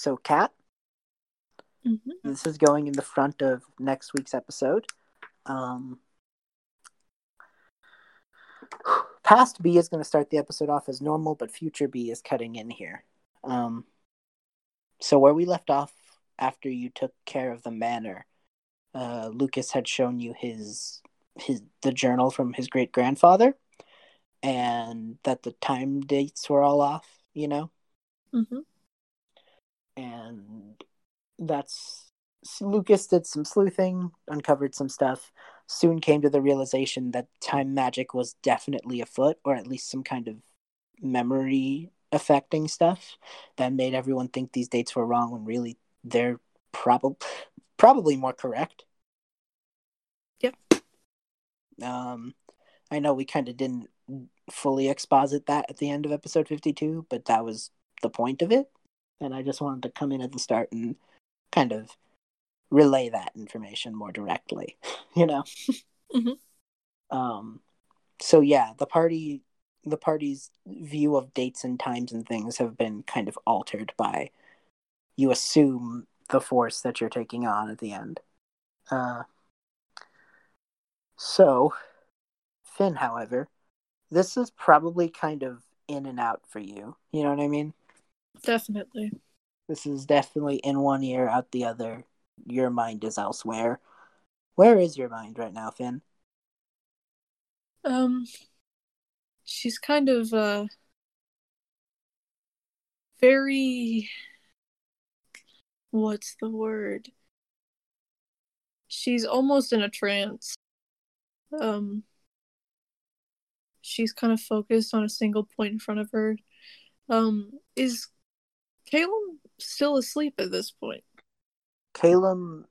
So, Kat, Mhm. this is going in the front of next week's episode. Um, past B is going to start the episode off as normal, but future B is cutting in here. Um, so where we left off after you took care of the manor, uh, Lucas had shown you his his the journal from his great grandfather, and that the time dates were all off. You know, Mhm. And that's Lucas did some sleuthing, uncovered some stuff, soon came to the realization that time magic was definitely afoot, or at least some kind of memory affecting stuff that made everyone think these dates were wrong when really they're probably probably more correct. Yep. Um I know we kind of didn't fully exposit that at the end of episode 52, but that was the point of it. And I just wanted to come in at the start and kind of relay that information more directly, you know? Mhm. Um, so yeah, the party, the party's view of dates and times and things have been kind of altered by you assume the force that you're taking on at the end. Uh, so, Finn, however, this is probably kind of in and out for you. You know what I mean? Definitely. This is definitely in one ear, out the other. Your mind is elsewhere. Where is your mind right now, Finn? Um, she's kind of uh very. What's the word? She's almost in a trance. Um, she's kind of focused on a single point in front of her. Um, is Caleb still asleep at this point? Calum,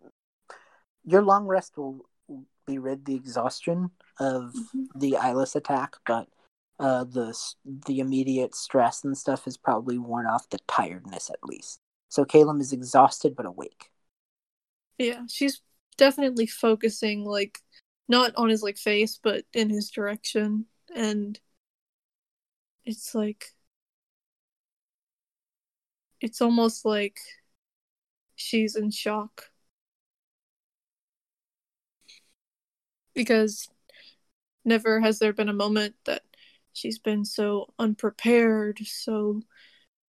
your long rest will be rid the exhaustion of Mhm. the eyeless attack, but uh, the the immediate stress and stuff has probably worn off the tiredness at least. So Calum is exhausted but awake. Yeah, she's definitely focusing like not on his like face, but in his direction, and it's like it's almost like she's in shock because never has there been a moment that she's been so unprepared, so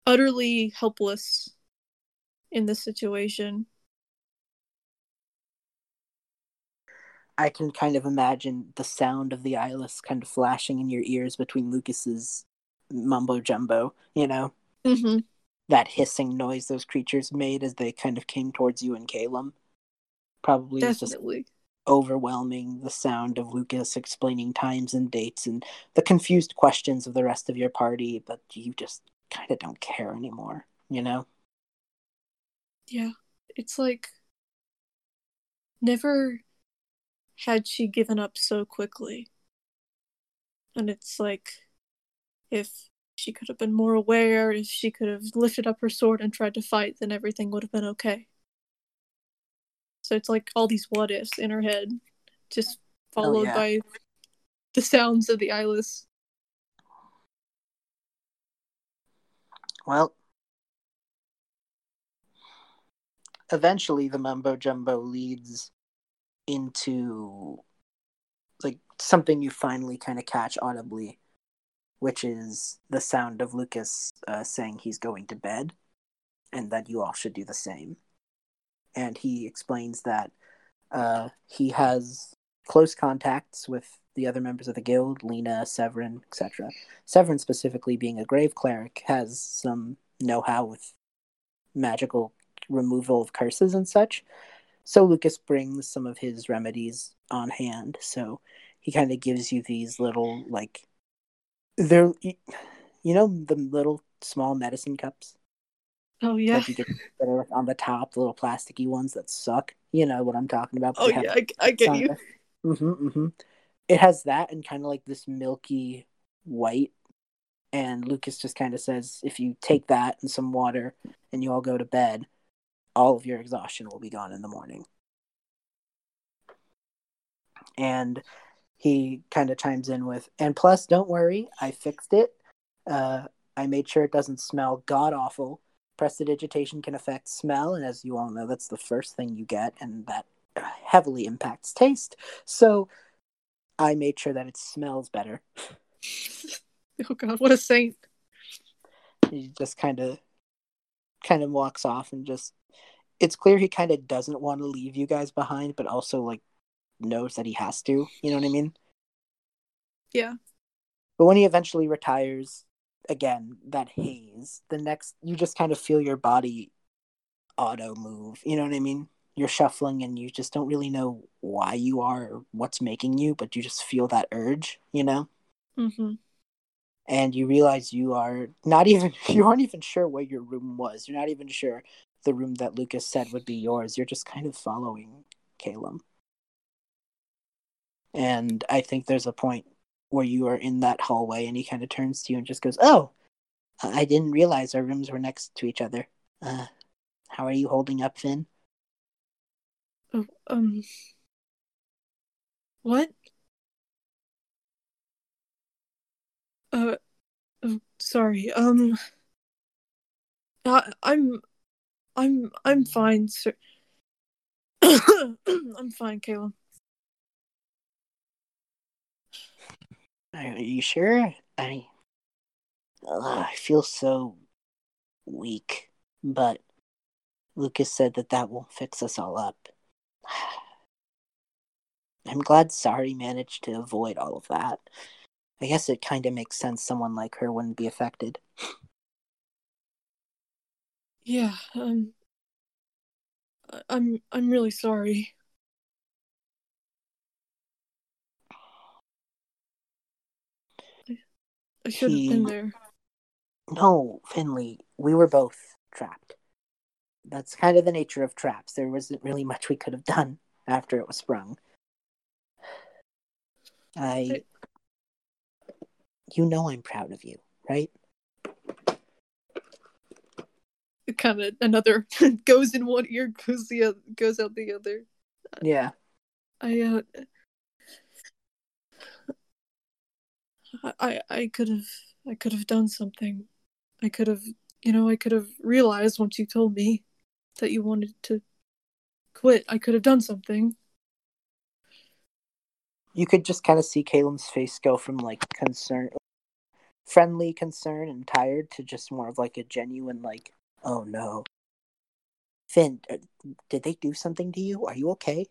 utterly helpless in this situation. I can kind of imagine the sound of the eyeless kind of flashing in your ears between Lucas's mumbo jumbo, you know, Mm-hmm. That hissing noise those creatures made as they kind of came towards you and Calum. Probably is just Definitely. overwhelming the sound of Lucas explaining times and dates and the confused questions of the rest of your party, but you just kind of don't care anymore, you know? Yeah. It's like never had she given up so quickly. And it's like if she could have been more aware, if she could have lifted up her sword and tried to fight, then everything would have been okay. So it's like all these what ifs in her head, just oh, followed yeah. by the sounds of the eyeless. Well, eventually the mumbo jumbo leads into like something you finally kind of catch audibly, which is the sound of Lucas uh, saying he's going to bed and that you all should do the same. And he explains that uh, he has close contacts with the other members of the guild, Lena, Severin, etc. Severin, specifically being a grave cleric, has some know how with magical removal of curses and such. So Lucas brings some of his remedies on hand. So he kind of gives you these little, like, they're, you know, the little small medicine cups Oh yeah. that you get that are like on the top, the little plasticky ones that suck. You know what I'm talking about. Oh yeah, I, I get you. Mm-hmm, mm-hmm. It has that and kind of like this milky white. And Lucas just kind of says, if you take that and some water and you all go to bed, all of your exhaustion will be gone in the morning. And he kind of chimes in with, and plus, don't worry, I fixed it. Uh, I made sure it doesn't smell god awful. prestidigitation can affect smell, and as you all know, that's the first thing you get, and that heavily impacts taste. So I made sure that it smells better. oh god, what a saint. He just kind of kind of walks off and just it's clear he kind of doesn't want to leave you guys behind, but also like knows that he has to. You know what I mean? Yeah. But when he eventually retires, again, that haze, the next, you just kind of feel your body auto move. You know what I mean? You're shuffling and you just don't really know why you are or what's making you, but you just feel that urge, you know? Mm-hmm. And you realize you are not even, you aren't even sure where your room was. You're not even sure the room that Lucas said would be yours. You're just kind of following Caleb. And I think there's a point where you are in that hallway and he kind of turns to you and just goes, Oh, I didn't realize our rooms were next to each other. Uh, how are you holding up, Finn? Oh, um. What? Uh, oh, sorry. Um. I, I'm I'm I'm fine, sir. I'm fine, Caleb. Are you sure? I Ugh, I feel so weak, but Lucas said that that won't fix us all up. I'm glad Sari managed to avoid all of that. I guess it kind of makes sense someone like her wouldn't be affected. Yeah, um I'm I'm really sorry. I should have been there. No, Finley, we were both trapped. That's kind of the nature of traps. There wasn't really much we could have done after it was sprung. I. You know I'm proud of you, right? Kind of another goes in one ear, goes the other, goes out the other. Yeah. I uh, I I, could have I could have done something. I could have you know I could have realized once you told me that you wanted to quit. I could have done something. You could just kind of see Caleb's face go from like concern, friendly concern and tired to just more of like a genuine, like, oh no. Finn, uh, did they do something to you? Are you okay?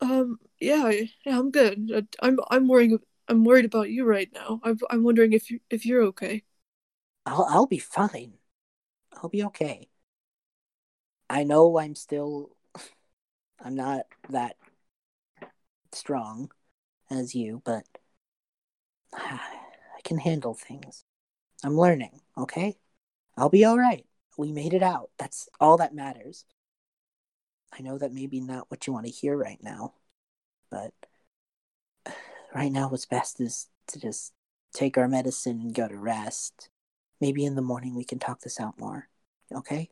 Um. Yeah. Yeah. I'm good. I'm. I'm worrying. I'm worried about you right now. I'm. I'm wondering if you if you're okay. I'll I'll be fine. I'll be okay. I know I'm still I'm not that strong as you, but I can handle things. I'm learning, okay? I'll be all right. We made it out. That's all that matters. I know that maybe not what you want to hear right now, but right now what's best is to just take our medicine and go to rest. Maybe in the morning we can talk this out more. Okay?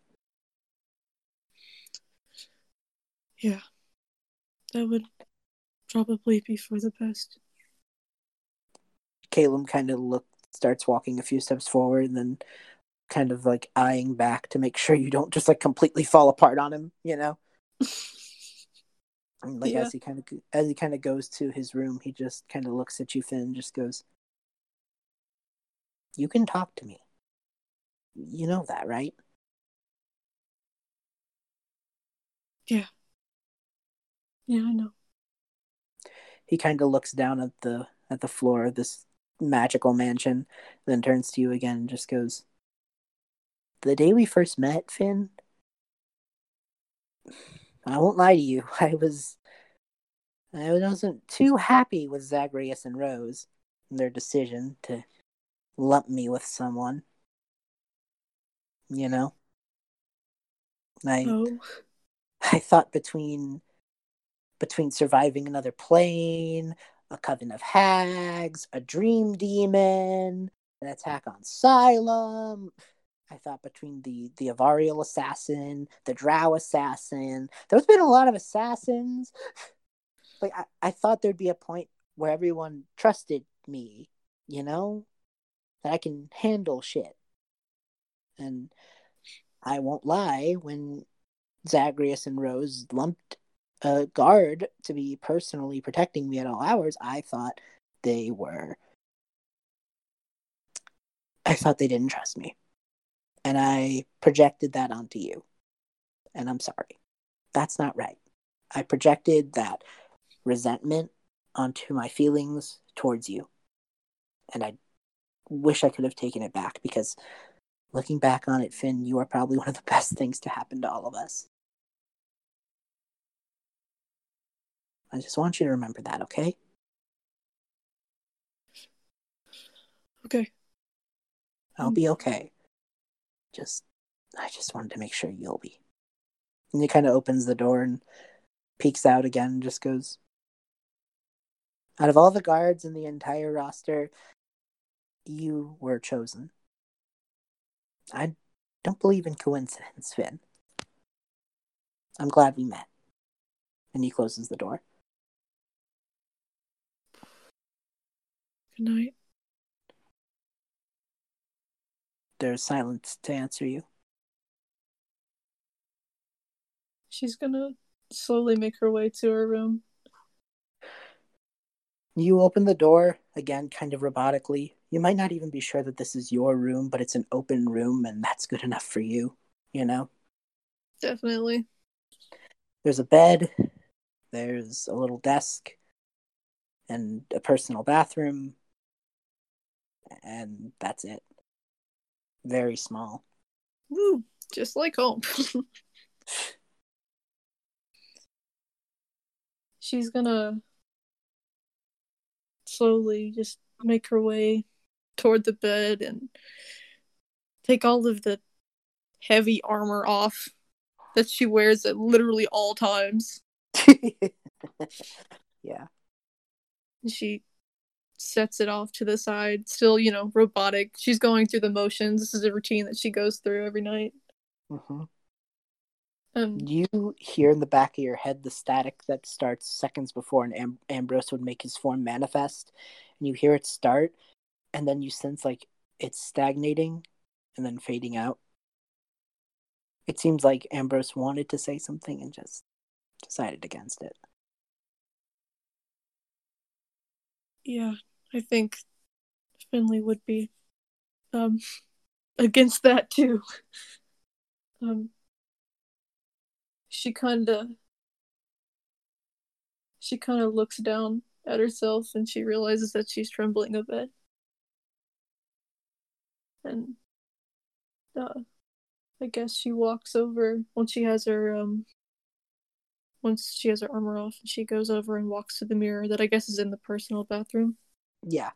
Yeah. That would probably be for the best. Caleb kind of look starts walking a few steps forward and then kind of like eyeing back to make sure you don't just like completely fall apart on him, you know? And like Yeah. as he kind of as he kind of goes to his room, he just kind of looks at you, Finn, and just goes, "You can talk to me. You know that, right?" Yeah, Yeah, I know. He kind of looks down at the at the floor of this magical mansion, then turns to you again and just goes, "The day we first met, Finn, I won't lie to you. I was I wasn't too happy with Zagreus and Rose and their decision to lump me with someone. You know? I Oh. I thought between between surviving another plane, a coven of hags, a dream demon, an attack on Xylem. I thought between the the Avariel assassin, the Drow assassin. There's been a lot of assassins. Like I, I thought there'd be a point where everyone trusted me, you know? That I can handle shit. And I won't lie, when Zagreus and Rose lumped a guard to be personally protecting me at all hours, I thought they were. I thought they didn't trust me. And I projected that onto you. And I'm sorry. That's not right. I projected that resentment onto my feelings towards you. And I wish I could have taken it back because looking back on it, Finn, you are probably one of the best things to happen to all of us. I just want you to remember that, okay? Okay. I'll be okay. Just, I just wanted to make sure you'll be. And he kind of opens the door and peeks out again and just goes, Out of all the guards in the entire roster, you were chosen. I don't believe in coincidence, Finn. I'm glad we met. And he closes the door. Good night. There's silence to answer you. She's gonna slowly make her way to her room. You open the door, again, kind of robotically. You might not even be sure that this is your room, but it's an open room, and that's good enough for you, you know? Definitely. There's a bed, there's a little desk, and a personal bathroom, and that's it. Very small. Woo, just like home. She's gonna slowly just make her way toward the bed and take all of the heavy armor off that she wears at literally all times. yeah. She sets it off to the side, still, you know, robotic. She's going through the motions. This is a routine that she goes through every night. hmm Um, You hear in the back of your head the static that starts seconds before an Am- Ambrose would make his form manifest, and you hear it start, and then you sense like it's stagnating and then fading out. It seems like Ambrose wanted to say something and just decided against it. yeah, I think Finley would be um against that too. Um she kind of she kind of looks down at herself and she realizes that she's trembling a bit. And uh I guess she walks over once she has her um once she has her armor off and she goes over and walks to the mirror that I guess is in the personal bathroom. Yeah.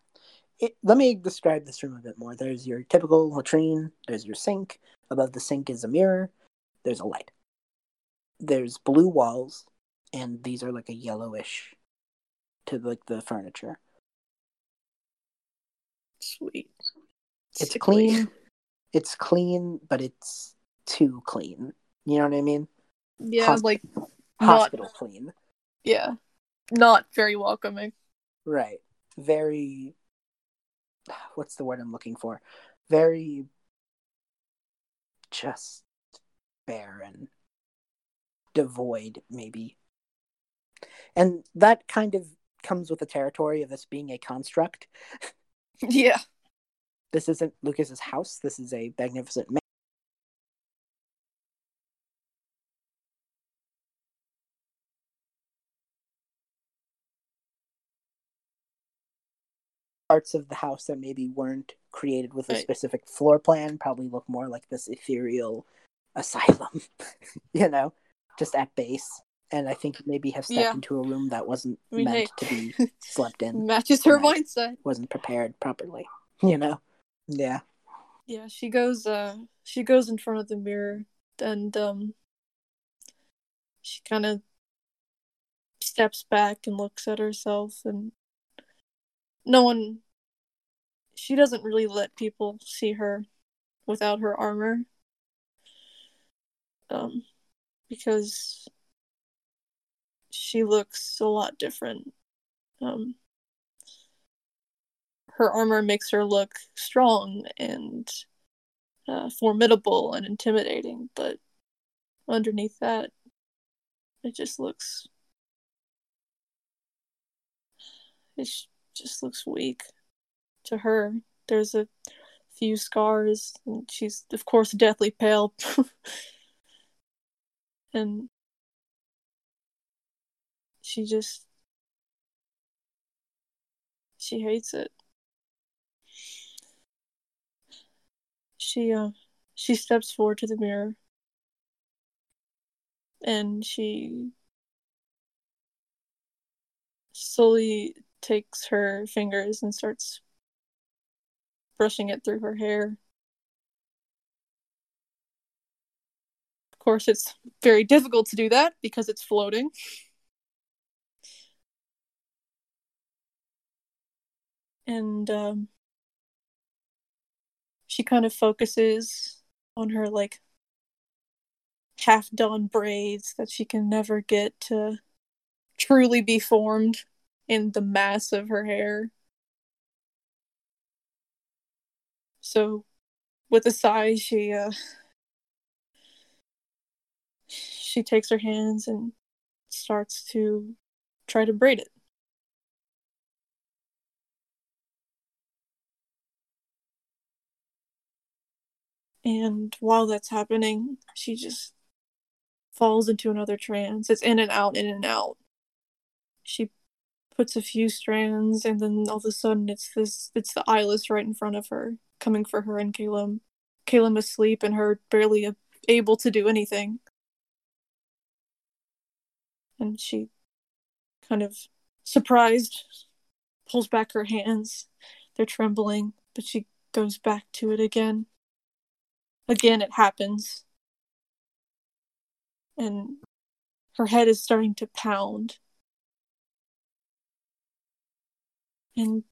It, let me describe this room a bit more. There's your typical latrine, there's your sink. Above the sink is a mirror, there's a light. There's blue walls, and these are like a yellowish to like the furniture. Sweet. It's Sickly. clean. It's clean, but it's too clean. You know what I mean? Yeah, Hos- like not Hospital clean. yeah. Not very welcoming. Right. Very. What's the word I'm looking for? Very. Just barren. Devoid, maybe. And that kind of comes with the territory of this being a construct. Yeah. This isn't Lucas's house. This is a magnificent parts of the house that maybe weren't created with a Right. specific floor plan probably look more like this ethereal asylum, you know, just at base. And I think maybe have stepped Yeah. into a room that wasn't I mean, meant to be slept in, Matches her mindset. wasn't prepared properly, you know? Yeah. Yeah, she goes uh she goes in front of the mirror and um she kind of steps back and looks at herself and no one she doesn't really let people see her without her armor um because she looks a lot different um her armor makes her look strong and uh, formidable and intimidating, but underneath that, it just looks. It just looks weak to her. There's a few scars, and she's, of course, deathly pale. and she just. She hates it. She, uh, she steps forward to the mirror and she slowly takes her fingers and starts brushing it through her hair. Of course, it's very difficult to do that because it's floating. And um, she kind of focuses on her like half done braids that she can never get to truly be formed in the mass of her hair. So, with a sigh, she uh, she takes her hands and starts to try to braid it. And while that's happening, she just falls into another trance. It's in and out, in and out. She puts a few strands, and then all of a sudden, it's this. It's the eyeless right in front of her, coming for her and Caleb. Caleb asleep, and her barely able to do anything. And she, kind of surprised, pulls back her hands. They're trembling, but she goes back to it again. Again, it happens and her head is starting to pound. And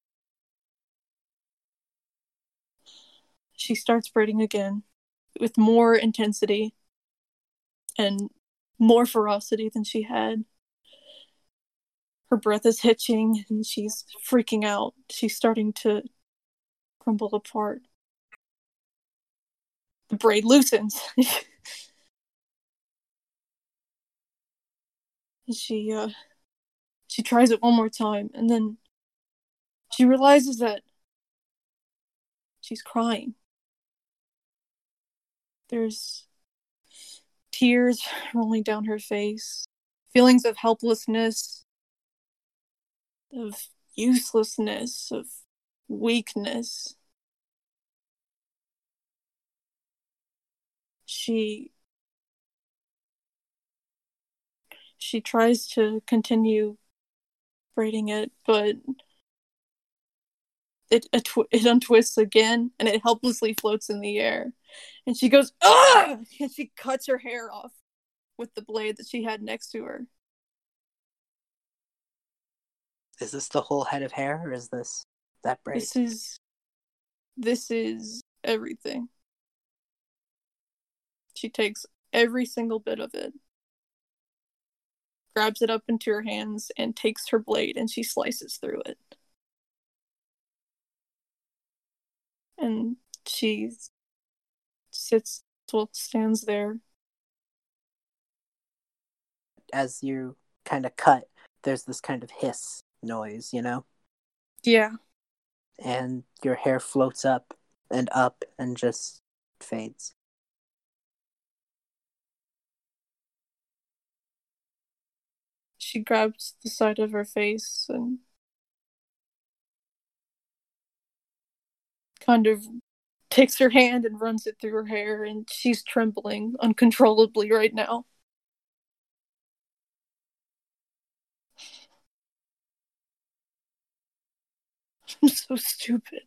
she starts braiding again with more intensity and more ferocity than she had. Her breath is hitching and she's freaking out. She's starting to crumble apart. The braid loosens. she uh she tries it one more time and then she realizes that she's crying. There's tears rolling down her face feelings of helplessness of uselessness of weakness. She she tries to continue braiding it, but it it, it untwists again and it helplessly floats in the air. And she goes, "Ah!" and she cuts her hair off with the blade that she had next to her. Is this the whole head of hair, or is this that braid? This is this is everything. She takes every single bit of it grabs it up into her hands and takes her blade and she slices through it. And she sits, well, stands there. As you kind of cut, there's this kind of hiss noise, you know? Yeah. And your hair floats up and up and just fades. she grabs the side of her face and kind of takes her hand and runs it through her hair and she's trembling uncontrollably right now. I'm so stupid.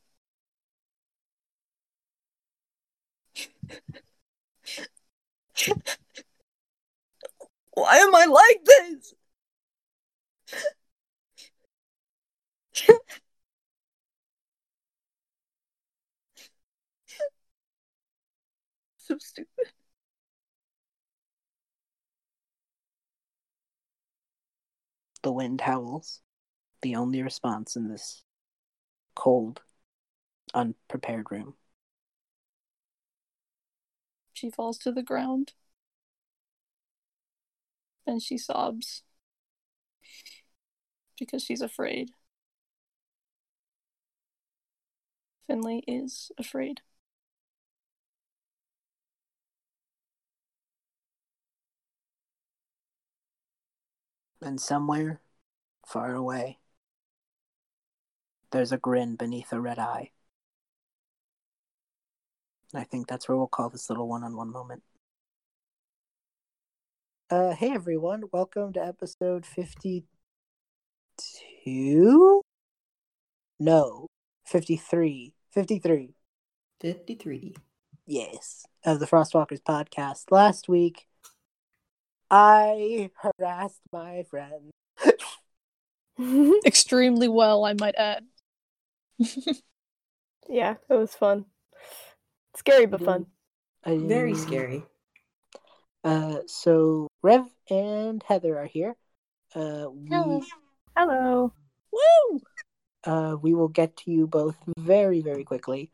Why am I like this? So stupid. The wind howls, the only response in this cold, unprepared room. She falls to the ground. And she sobs. Because she's afraid. Finley is afraid. And somewhere, far away, there's a grin beneath a red eye. I think that's where we'll call this little one on one moment. Uh, hey everyone, welcome to episode 52? No, 53. 53. 53. Yes, of the Frostwalkers podcast. Last week, I harassed my friend. Extremely well, I might add. yeah, it was fun. Scary but fun. I Very scary. Uh, so Rev and Heather are here. Uh, we, Hello. Hello. Woo! uh, we will get to you both very, very quickly.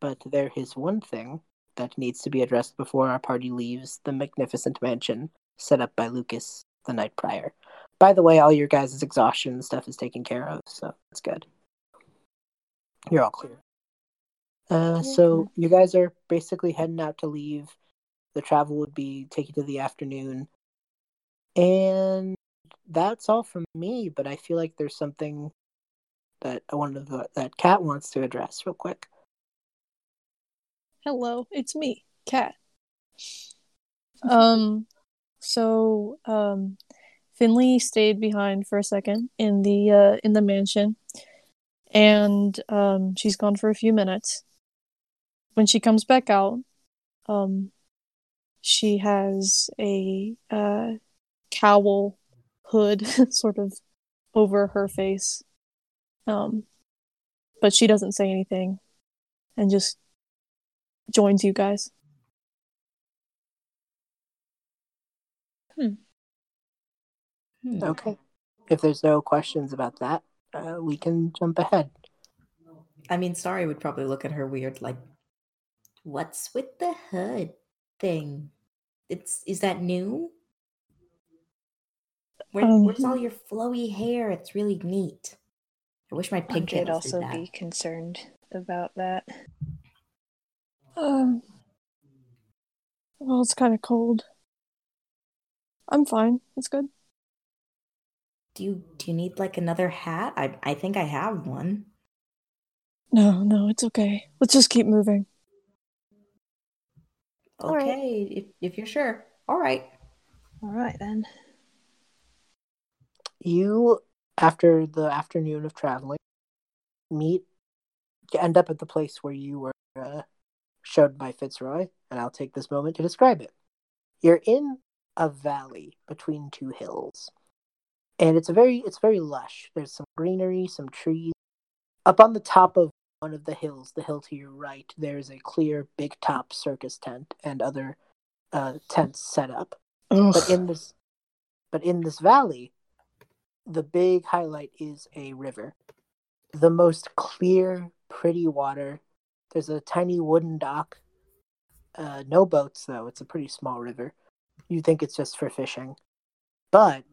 But there is one thing that needs to be addressed before our party leaves the magnificent mansion set up by Lucas the night prior. By the way, all your guys' exhaustion and stuff is taken care of, so that's good. You're all clear. Uh, so you guys are basically heading out to leave. The travel would be taking to the afternoon. And that's all from me, but I feel like there's something that I wanted to, that Kat wants to address real quick. Hello, it's me, Kat. Um, so um, Finley stayed behind for a second in the uh, in the mansion, and um, she's gone for a few minutes. When she comes back out, um, she has a uh, cowl hood sort of over her face, um, but she doesn't say anything, and just joins you guys. Hmm. Okay. If there's no questions about that, uh, we can jump ahead. I mean, Sari would probably look at her weird, like, what's with the hood thing? It's is that new? Where, Um, where's all your flowy hair? It's really neat. I wish my I pigtails could did also that. be concerned about that. Um. Well, it's kind of cold. I'm fine. It's good. Do you do you need like another hat? I I think I have one. No, no, it's okay. Let's just keep moving. All right. Okay, if if you're sure. All right. All right then. You, after the afternoon of traveling, meet, you end up at the place where you were uh, showed by Fitzroy, and I'll take this moment to describe it. You're in a valley between two hills, and it's a very it's very lush. There's some greenery, some trees. Up on the top of one of the hills, the hill to your right, there's a clear big top circus tent and other uh, tents set up but in this but in this valley the big highlight is a river the most clear pretty water there's a tiny wooden dock. Uh, no boats though. It's a pretty small river. You think it's just for fishing. But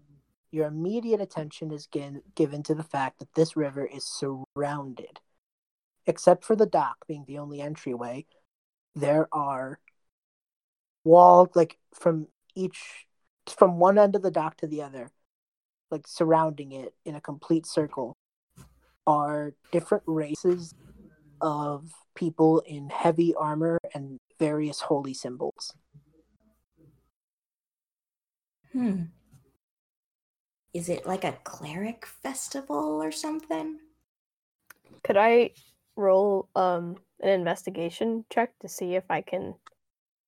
your immediate attention is gi- given to the fact that this river is surrounded. Except for the dock being the only entryway there are walled like from each from one end of the dock to the other like surrounding it in a complete circle are different races of people in heavy armor and various holy symbols Hmm. Is it like a cleric festival or something? Could I roll um an investigation check to see if I can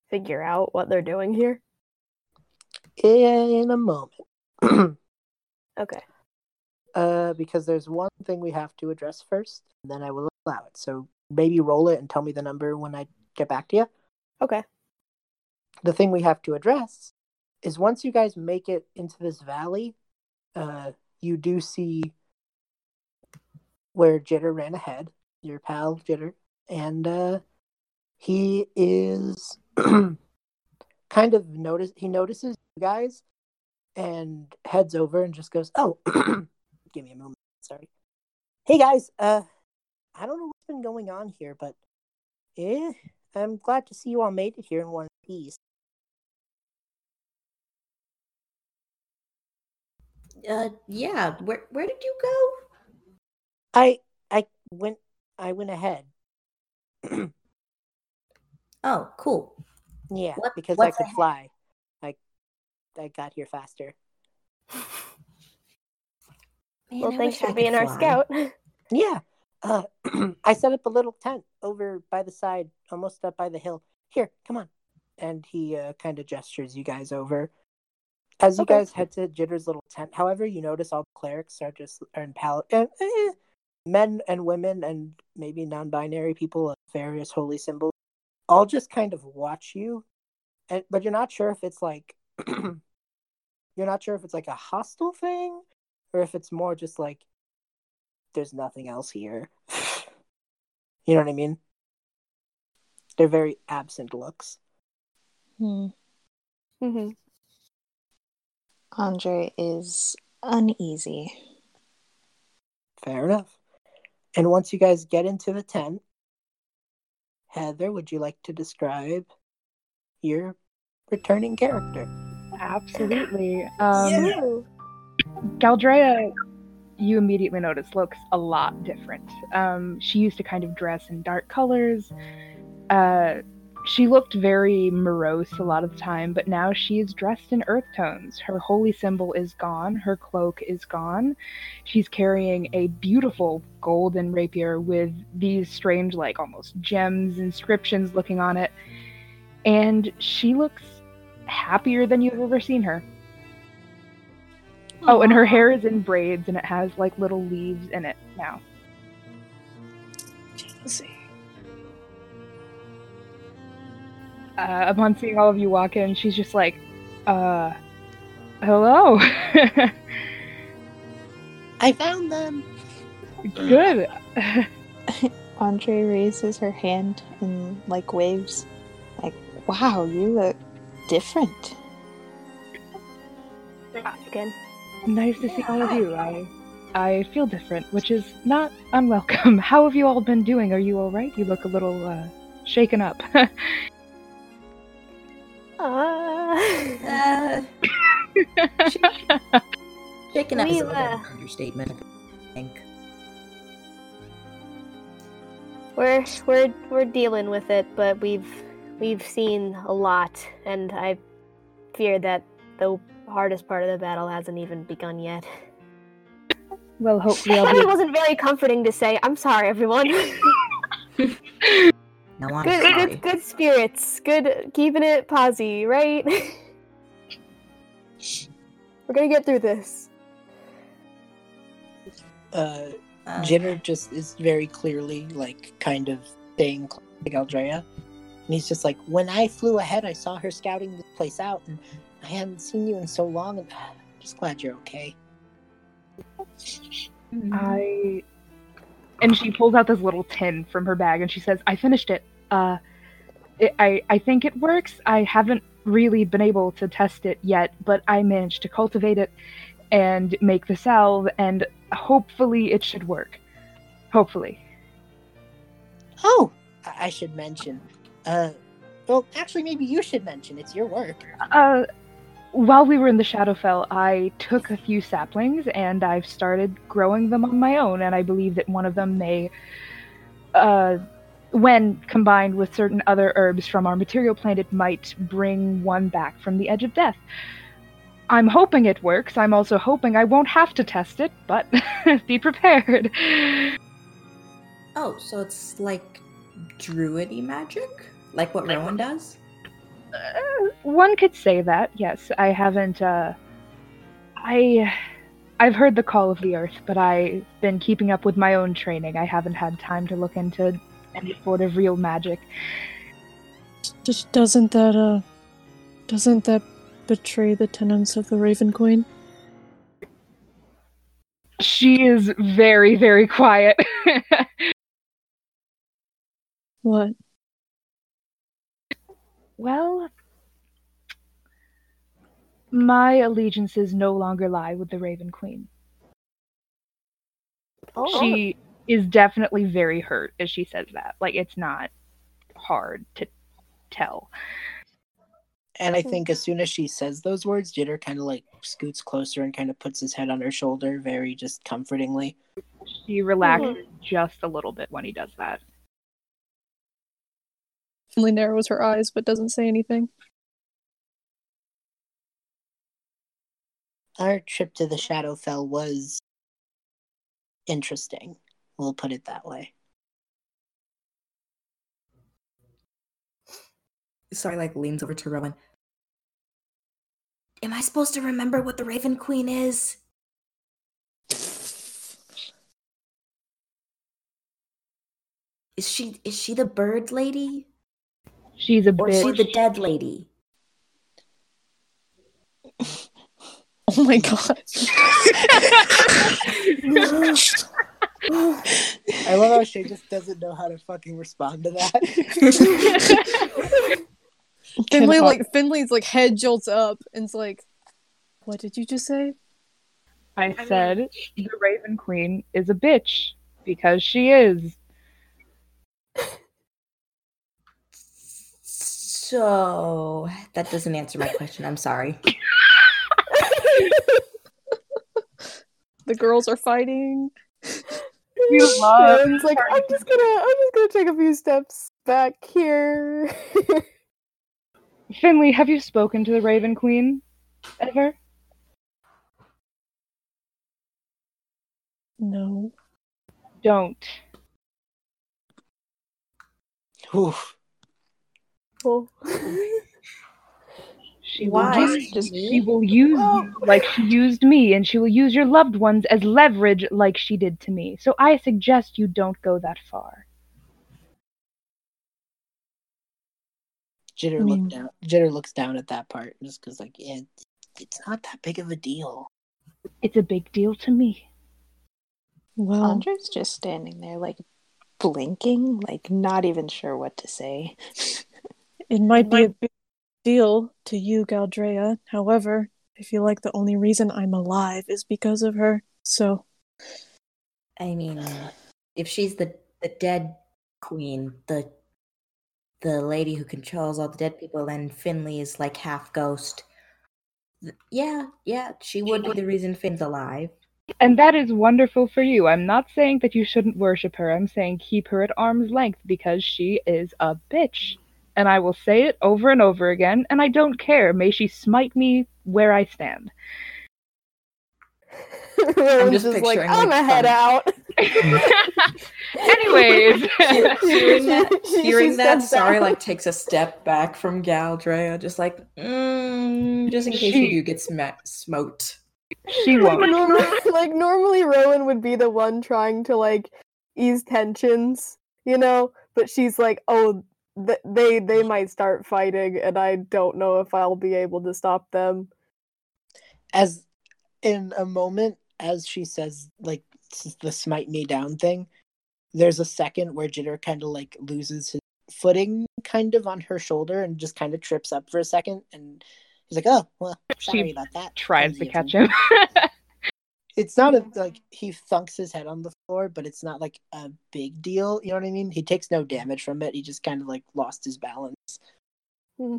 figure out what they're doing here? in a moment Okay. uh because there's one thing we have to address first and then i will allow it so maybe roll it and tell me the number when i get back to you Okay. the thing we have to address is once you guys make it into this valley, uh, you do see where Jitter ran ahead, your pal Jitter, and uh, he is kind of notice he notices you guys and heads over and just goes, "Oh, give me a moment. Sorry. Hey guys, uh I don't know what's been going on here, but eh, I'm glad to see you all made it here in one piece. Uh, yeah. Where where did you go? I I went I went ahead. Oh, cool. Yeah, What- because I could ahead? fly. I I got here faster. Man, well, I thanks for I being our fly. scout. Yeah. Uh, I set up a little tent over by the side, almost up by the hill. Here, come on. And he uh, kind of gestures you guys over. As you Okay. guys head to Jitter's little tent, however, you notice all the clerics are just are in pal- uh, eh, men and women and maybe non-binary people of various holy symbols, all just kind of watch you, and but you're not sure if it's like you're not sure if it's like a hostile thing or if it's more just like there's nothing else here. you know what I mean? They're very absent looks. Hmm. hmm Andrei is uneasy. Fair enough. And once you guys get into the tent, Heather, would you like to describe your returning character? Absolutely. Um, Ooh. Galdrea, you immediately notice, looks a lot different. Um, she used to kind of dress in dark colors. Uh, she looked very morose a lot of the time, but now she is dressed in earth tones. Her holy symbol is gone, her cloak is gone. She's carrying a beautiful golden rapier with these strange, like almost gems, inscriptions looking on it. And she looks happier than you've ever seen her. Oh, and her hair is in braids and it has like little leaves in it now. Jealousy. Uh, upon seeing all of you walk in, she's just like, uh, hello. I found them. Good. Andrei raises her hand and like waves, like, "Wow, you look different." Again. Nice to see all of you. I, I feel different, which is not unwelcome. How have you all been doing? Are you all right? You look a little uh, shaken up. Uh, Uh, shaken up is a We, little bit uh, an understatement, I think. we're we're we're dealing with it, but we've we've seen a lot, and I fear that the hardest part of the battle hasn't even begun yet. well, hopefully I'll That be. wasn't very comforting to say. I'm sorry, everyone. No, I'm good, sorry. good, good spirits. Good, keeping it posy, right? We're gonna get through this. Uh, Uh, Jitter just is very clearly like kind of staying close to Galdrea. And he's just like, when I flew ahead, I saw her scouting this place out, and I haven't seen you in so long, and I'm just glad you're okay. I and she pulls out this little tin from her bag and she says, "I finished it. Uh, it, I I think it works. I haven't really been able to test it yet, but I managed to cultivate it and make the salve, and hopefully it should work. Hopefully." Oh, I I should mention. Uh, well, actually, maybe you should mention. It's your work. Uh, while we were in the Shadowfell, I took a few saplings and I've started growing them on my own, and I believe that one of them may, uh, when combined with certain other herbs from our material plane, it might bring one back from the edge of death. I'm hoping it works. I'm also hoping I won't have to test it, but be prepared. Oh, so it's like druidy magic? Like what Rowan does? Uh, one could say that, yes. I haven't, uh. I. I've heard the call of the earth, but I've been keeping up with my own training. I haven't had time to look into any sort of real magic. Just doesn't that uh doesn't that betray the tenets of the Raven Queen? She is very, very quiet. What? Well, my allegiances no longer lie with the Raven Queen. Oh, She is definitely very hurt as she says that. Like, it's not hard to tell. And I think as soon as she says those words, Jitter kind of like scoots closer and kind of puts his head on her shoulder, very just comfortingly. She relaxes just a little bit when he does that. Finley narrows her eyes but doesn't say anything. Our trip to the Shadowfell was interesting. We'll put it that way. Sari, like leans over to Rowan. Am I supposed to remember what the Raven Queen is? Is she is she the bird lady? She's a Or is she the dead lady? Oh my god. I love how Shay just doesn't know how to fucking respond to that. Finley like Finley's like head jolts up and it's like, what did you just say? I said the Raven Queen is a bitch because she is. So that doesn't answer my question. I'm sorry. The girls are fighting. We love Rowan's like, I'm just gonna, I'm just gonna take a few steps back here. Finley. Have you spoken to the Raven Queen ever? No. Don't. Oof. Well, She Why? will use, Just she will use you like she used me, and she will use your loved ones as leverage like she did to me. So I suggest you don't go that far. Jitter I mean- look down. Jitter looks down at that part just because, like, yeah, it's not that big of a deal. It's a big deal to me. Well, Andrei's just standing there, like blinking, like not even sure what to say. it might be a big deal to you, Galdrea. However, I feel like the only reason I'm alive is because of her. So, I mean, if she's the the dead queen, the the lady who controls all the dead people, then Finley is like half ghost. Th- Yeah, yeah, she would be the reason Finn's alive. And that is wonderful for you. I'm not saying that you shouldn't worship her. I'm saying keep her at arm's length because she is a bitch. And I will say it over and over again, and I don't care. May she smite me where I stand. Rowan's just just, like, I'm like, a head some- out. Anyways, hearing that, hearing that, Sorry, out. like takes a step back from Galdrea, just like, mm, just in case She- you do get sma- smoked. she like, won't. normally, like normally Rowan would be the one trying to like ease tensions, you know, but she's like, "Oh, th- they they might start fighting and I don't know if I'll be able to stop them." As in a moment, as she says, like, the smite me down thing, there's a second where Jitter kind of like loses his footing kind of on her shoulder and just kind of trips up for a second. And he's like, oh, well, sorry She about that. Tries to catch him. It's not a, like he thunks his head on the floor, but it's not like a big deal. You know what I mean? He takes no damage from it. He just kind of like lost his balance. Hmm.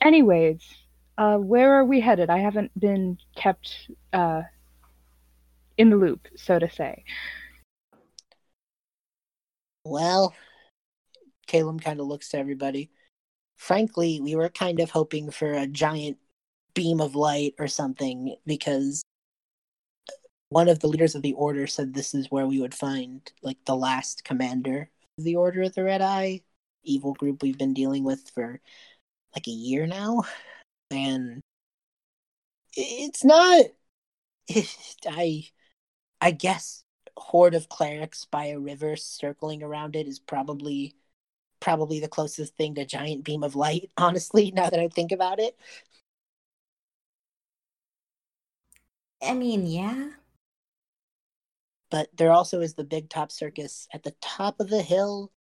Anyways, uh, where are we headed? I haven't been kept uh, in the loop, so to say. Well, Caleb kind of looks to everybody. Frankly, we were kind of hoping for a giant beam of light or something because one of the leaders of the order said this is where we would find like the last commander of the Order of the Red Eye, evil group we've been dealing with for like a year now, and it's not. I, I guess horde of clerics by a river circling around it is probably probably the closest thing to giant beam of light honestly now that i think about it I mean, yeah. but there also is the big top circus at the top of the hill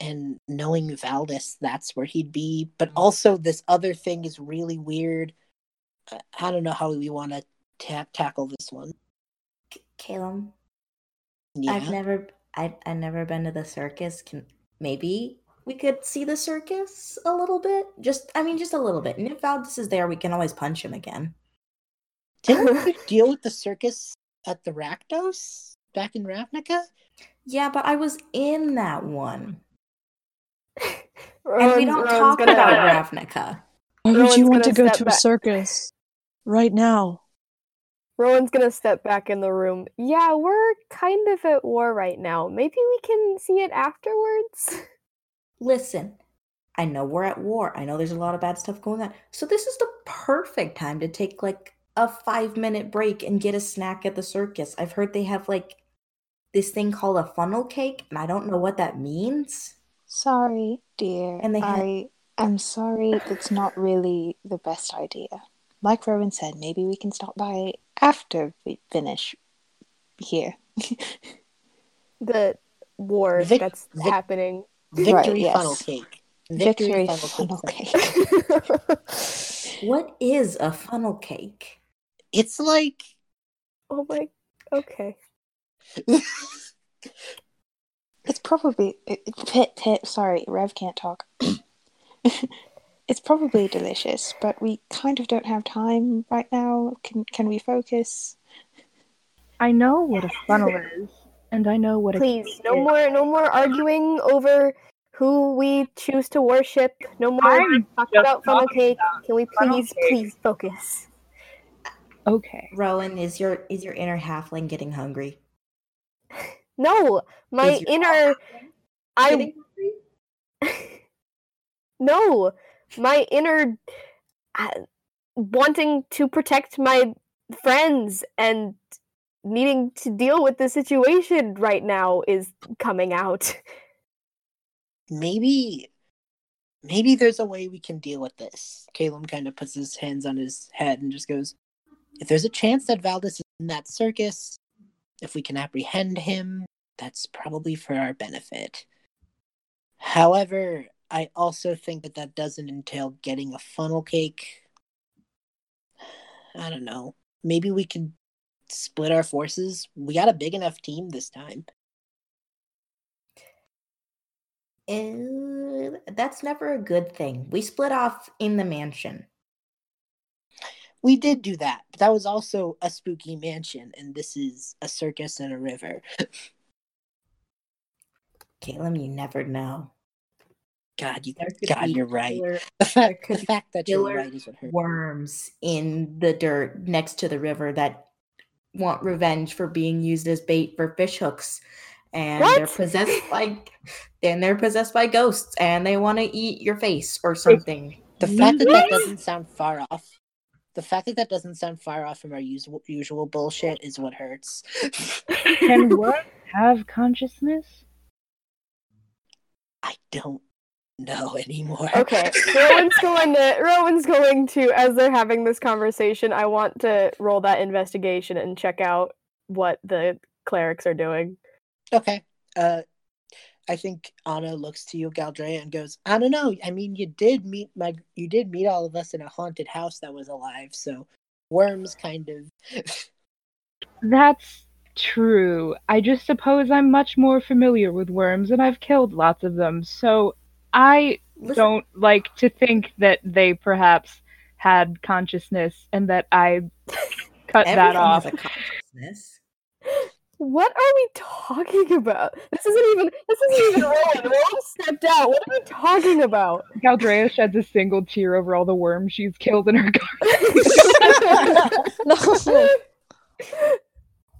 and knowing Valdis, that's where he'd be. But mm. also, this other thing is really weird. I- don't know how we want to ta- tackle this one. K- Caleb, Yeah. I've never, I, I've never been to the circus. Can maybe we could see the circus a little bit? Just, I mean, just a little bit. And if Valdis is there, we can always punch him again. Didn't we deal with the circus at the Rakdos back in Ravnica? Yeah, but I was in that one, and we don't Rowan's talk gonna- about Ravnica. Why would Rowan's you want to gonna go step to a back. circus right now? Rowan's gonna step back in the room. Yeah, we're kind of at war right now. Maybe we can see it afterwards. Listen, I know we're at war. I know there's a lot of bad stuff going on. So this is the perfect time to take like a five minute break and get a snack at the circus. I've heard they have like this thing called a funnel cake, and I don't know what that means. Sorry, dear. And they had- I am sorry. That's not really the best idea. Like Rowan said, maybe we can stop by after we finish here. The war Vic- that's Vic- happening. Victory yes. funnel cake. Victory funnel funnel cake. cake. What is a funnel cake? It's like oh my. Okay. It's probably it, it- Pit Pit. Sorry, Rev can't talk. it's probably delicious, but we kind of don't have time right now. Can can we focus? I know what a funnel is, and I know what a Please, cake no is. more, no more arguing over who we choose to worship. No more I'm talk about funnel cake. about Can we please, please focus? Okay. Rowan, is your is your inner halfling getting hungry? No, my inner. I no, my inner uh, wanting to protect my friends and needing to deal with the situation right now is coming out. maybe maybe there's a way we can deal with this. Caleb kind of puts his hands on his head and just goes, If there's a chance that Valdis is in that circus, if we can apprehend him, that's probably for our benefit. However, I also think that that doesn't entail getting a funnel cake. I don't know. Maybe we could split our forces. We got a big enough team this time. Uh, that's never a good thing. We split off in the mansion. We did do that, but that was also a spooky mansion, and this is a circus and a river. Caleb, you never know. God, you, God, you're right. killer The fact, the fact that you're right is what hurts. worms in the dirt next to the river that want revenge for being used as bait for fish hooks. And they're possessed by and they're possessed by ghosts and they want to eat your face or something. The fact that that doesn't sound far off. The fact that that doesn't sound far off from our usual usual bullshit is what hurts. Can worms have consciousness? I don't know anymore. Okay, Rowan's going to Rowan's going to as they're having this conversation. I want to roll that investigation and check out what the clerics are doing. Okay. Uh, I think Anna looks to you, Galdrea, and goes, "I don't know. I mean, you did meet my, you did meet all of us in a haunted house that was alive. So, worms kind of." That's true. I just suppose I'm much more familiar with worms and I've killed lots of them, so I Listen, don't like to think that they perhaps had consciousness and that I cut that off. Has a consciousness. What are we talking about? This isn't even this isn't even Rowan. Rowan stepped out. What are we talking about? Galdrea sheds a single tear over all the worms she's killed in her No,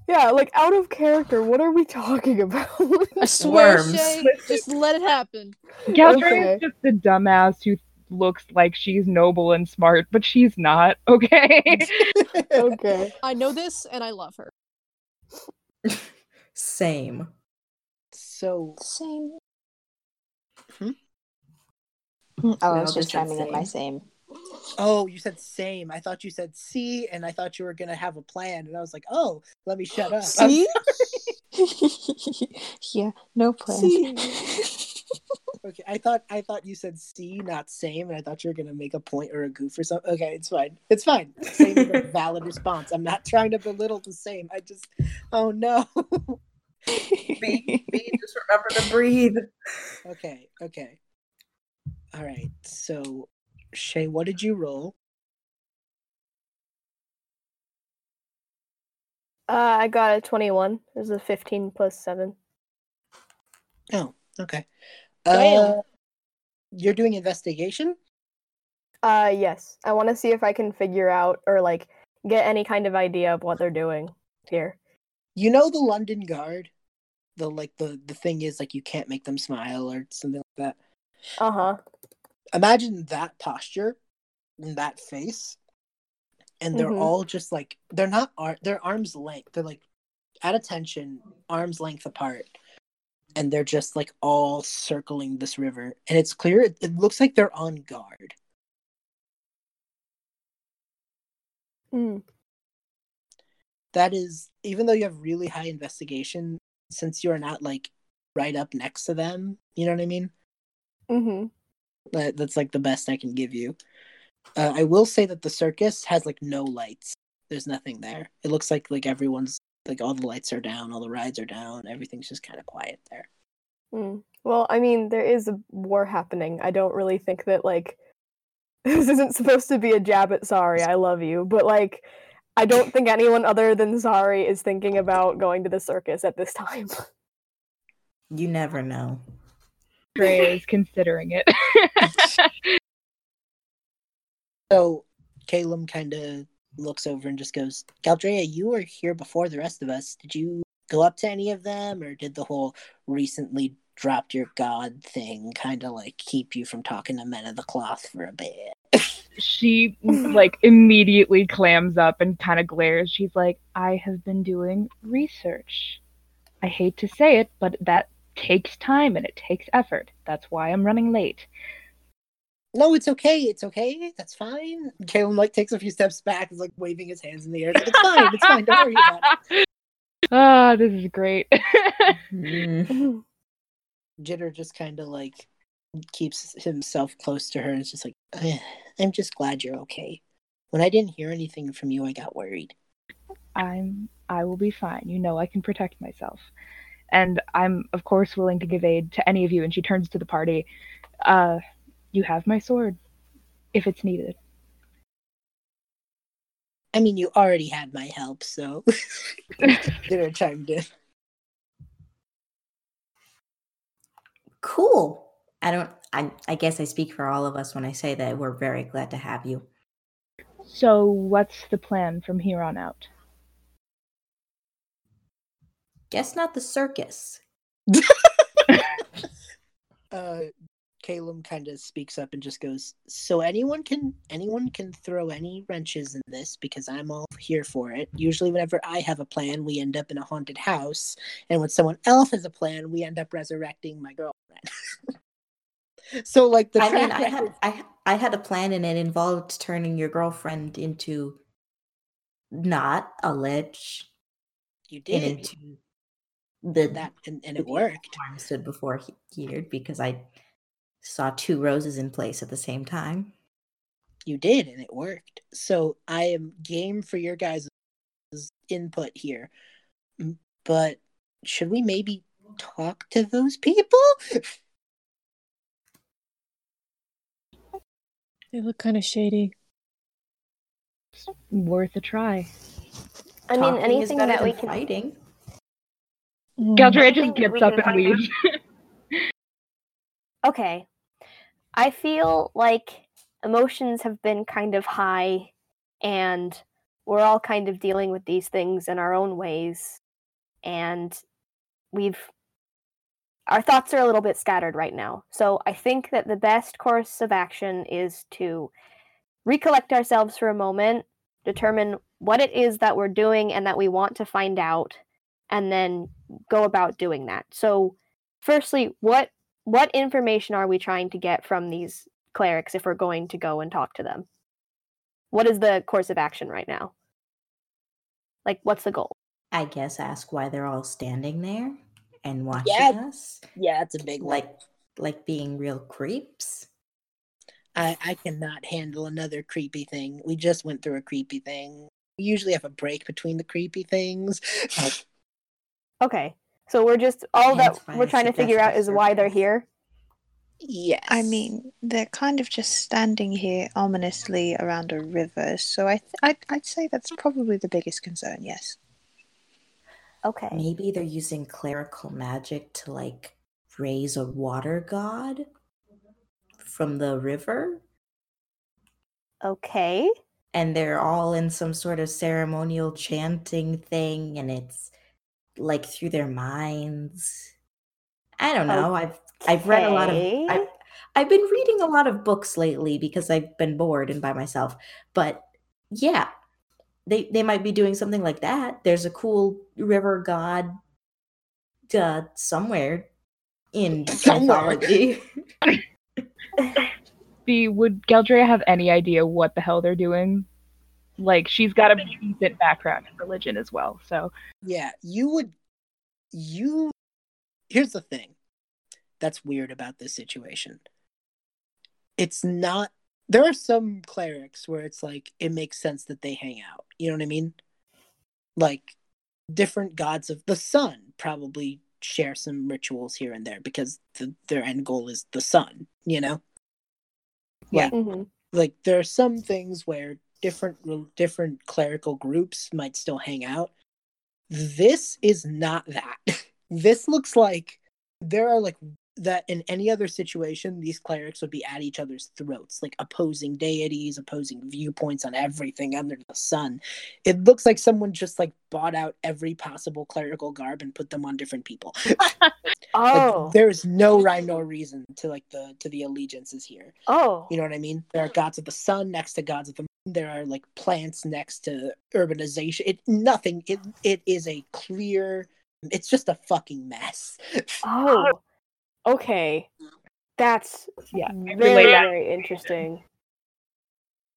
yeah, like out of character. What are we talking about? I swear, Shay, just let it happen. Galdrea Okay. is just a dumbass who looks like she's noble and smart, but she's not, okay? okay. I know this, and I love her. Same. so, Same. Hmm? Oh, I was just just said chiming in my same. same. oh, you said same. I thought you said C, and I thought you were gonna have a plan, and I was like, "Oh, let me shut up." See? yeah, no plan. Okay, I thought I thought you said C, not same, and I thought you were gonna make a point or a goof or something. Okay, it's fine. It's fine. Same is a valid response. I'm not trying to belittle the same. I just, oh no. B, B, just remember to breathe. okay, okay. All right. So, Shay, what did you roll? Uh, I got a 21. It was a 15 plus 7. Oh, okay. Uh, you're doing investigation. Uh, yes. I want to see if I can figure out or like get any kind of idea of what they're doing here. You know the London Guard. The like the the thing is like you can't make them smile or something like that. Uh huh. imagine that posture and that face and they're Mhm. all just like they're not ar- they're arms length they're like at attention arms length apart and they're just like all circling this river and it's clear it, it looks like they're on guard. Mm. that is even though you have really high investigation since you're not like right up next to them you know what i mean? Mm-hmm. that, that's like the best i can give you. Uh, i will say that the circus has like no lights. There's nothing there. It looks like like everyone's like all the lights are down all the rides are down everything's just kind of quiet there Mm. Well, I mean, there is a war happening. I don't really think that like this isn't supposed to be a jab at Sari, I love you, but like I don't think anyone other than Sari is thinking about going to the circus at this time. You never know. Drea is considering it. so caleb kind of looks over and just goes galdrea you were here before the rest of us did you go up to any of them or did the whole recently dropped your god thing kind of like keep you from talking to men of the cloth for a bit she like immediately clams up and kind of glares. She's like, I have been doing research. I hate to say it, but that takes time and it takes effort. That's why I'm running late. No, it's okay. It's okay. That's fine. Caleb like takes a few steps back, is like waving his hands in the air. It's, like, it's fine. It's fine. Don't worry about it. Ah, this is great. Mm. Jitter just kind of like keeps himself close to her and is just like, "Eh, I'm just glad you're okay. When I didn't hear anything from you, I got worried. I'm I will be fine. You know I can protect myself. And I'm of course willing to give aid to any of you and she turns to the party. Uh you have my sword if it's needed. I mean, you already had my help, so Jitter chimed in. Cool. I don't. I, I guess I speak for all of us when I say that we're very glad to have you. So what's the plan from here on out? Guess not the circus. Uh, Caleb kind of speaks up and just goes, "So anyone can anyone can throw any wrenches in this because I'm all here for it. Usually, whenever I have a plan, we end up in a haunted house, and when someone else has a plan, we end up resurrecting my girlfriend." so, like the I mean, I had I I had a plan and it involved turning your girlfriend into not a lich you did into the that, and, and it worked. farm stood before he- here because I saw two roses in place at the same time. You did, and it worked. So I am game for your guys' input here. But should we maybe talk to those people? They look kind of shady. Worth a try. I mean, Talking is anything better that we than can. fighting. Galdrea just gets up and leaves. Okay. I feel like emotions have been kind of high and we're all kind of dealing with these things in our own ways and we've our thoughts are a little bit scattered right now. So I think that the best course of action is to recollect ourselves for a moment, determine what it is that we're doing and that we want to find out and then go about doing that. So firstly, what what information are we trying to get from these clerics if we're going to go and talk to them? What is the course of action right now? Like, what's the goal? I guess ask why they're all standing there and watching Yeah. us. Yeah, that's a big one. Like like being real creeps. I, I cannot handle another creepy thing. We just went through a creepy thing. We usually have a break between the creepy things. Okay, so we're just all that we're trying to figure out suggested is why they're here. yes. I mean, they're kind of just standing here ominously around a river, so I th- I'd, I'd say that's probably the biggest concern. Yes. Okay. Maybe they're using clerical magic to like raise a water god from the river. Okay. and they're all in some sort of ceremonial chanting thing and it's like through their minds. I don't know i've i've read a lot of I've, I've been reading a lot of books lately because i've been bored and by myself but yeah they they might be doing something like that. There's a cool river god uh, somewhere in mythology. The would Galdrea have any idea what the hell they're doing? Like she's got a decent background in religion as well, so Yeah, you would. You. Here's the thing that's weird about this situation. It's not. There are some clerics where it's like it makes sense that they hang out. You know what I mean? Like different gods of the sun probably share some rituals here and there because the, their end goal is the sun, you know? Yeah. hmm like there are some things where different different clerical groups might still hang out. This is not that. This looks like there are like that in any other situation these clerics would be at each other's throats like opposing deities opposing viewpoints on everything under the sun. It looks like someone just like bought out every possible clerical garb and put them on different people Like, Oh. there is no rhyme nor reason to like the to the allegiances here oh. you know what I mean? There are gods of the sun next to gods of the moon. There are like plants next to urbanization. It nothing. It it is a clear. It's just a fucking mess. Oh. Okay. That's yeah. Very relate very interesting.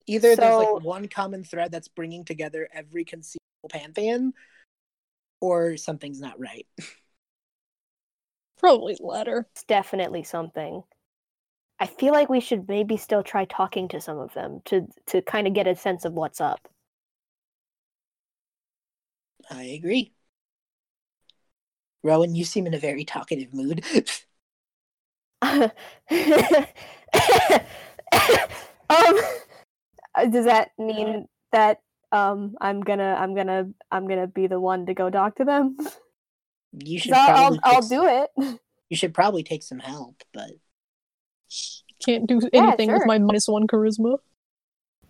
Either there's like one common thread that's bringing together every conceivable pantheon, or something's not right. Probably the latter. It's definitely something. I feel like we should maybe still try talking to some of them to to kind of get a sense of what's up. I agree. Rowan, you seem in a very talkative mood. um uh, does that mean that um I'm gonna I'm gonna I'm gonna be the one to go talk to them? 'Cause you should I'll I'll, probably I'll do it. You should probably take some help, but Can't do Yeah, anything with my minus one charisma.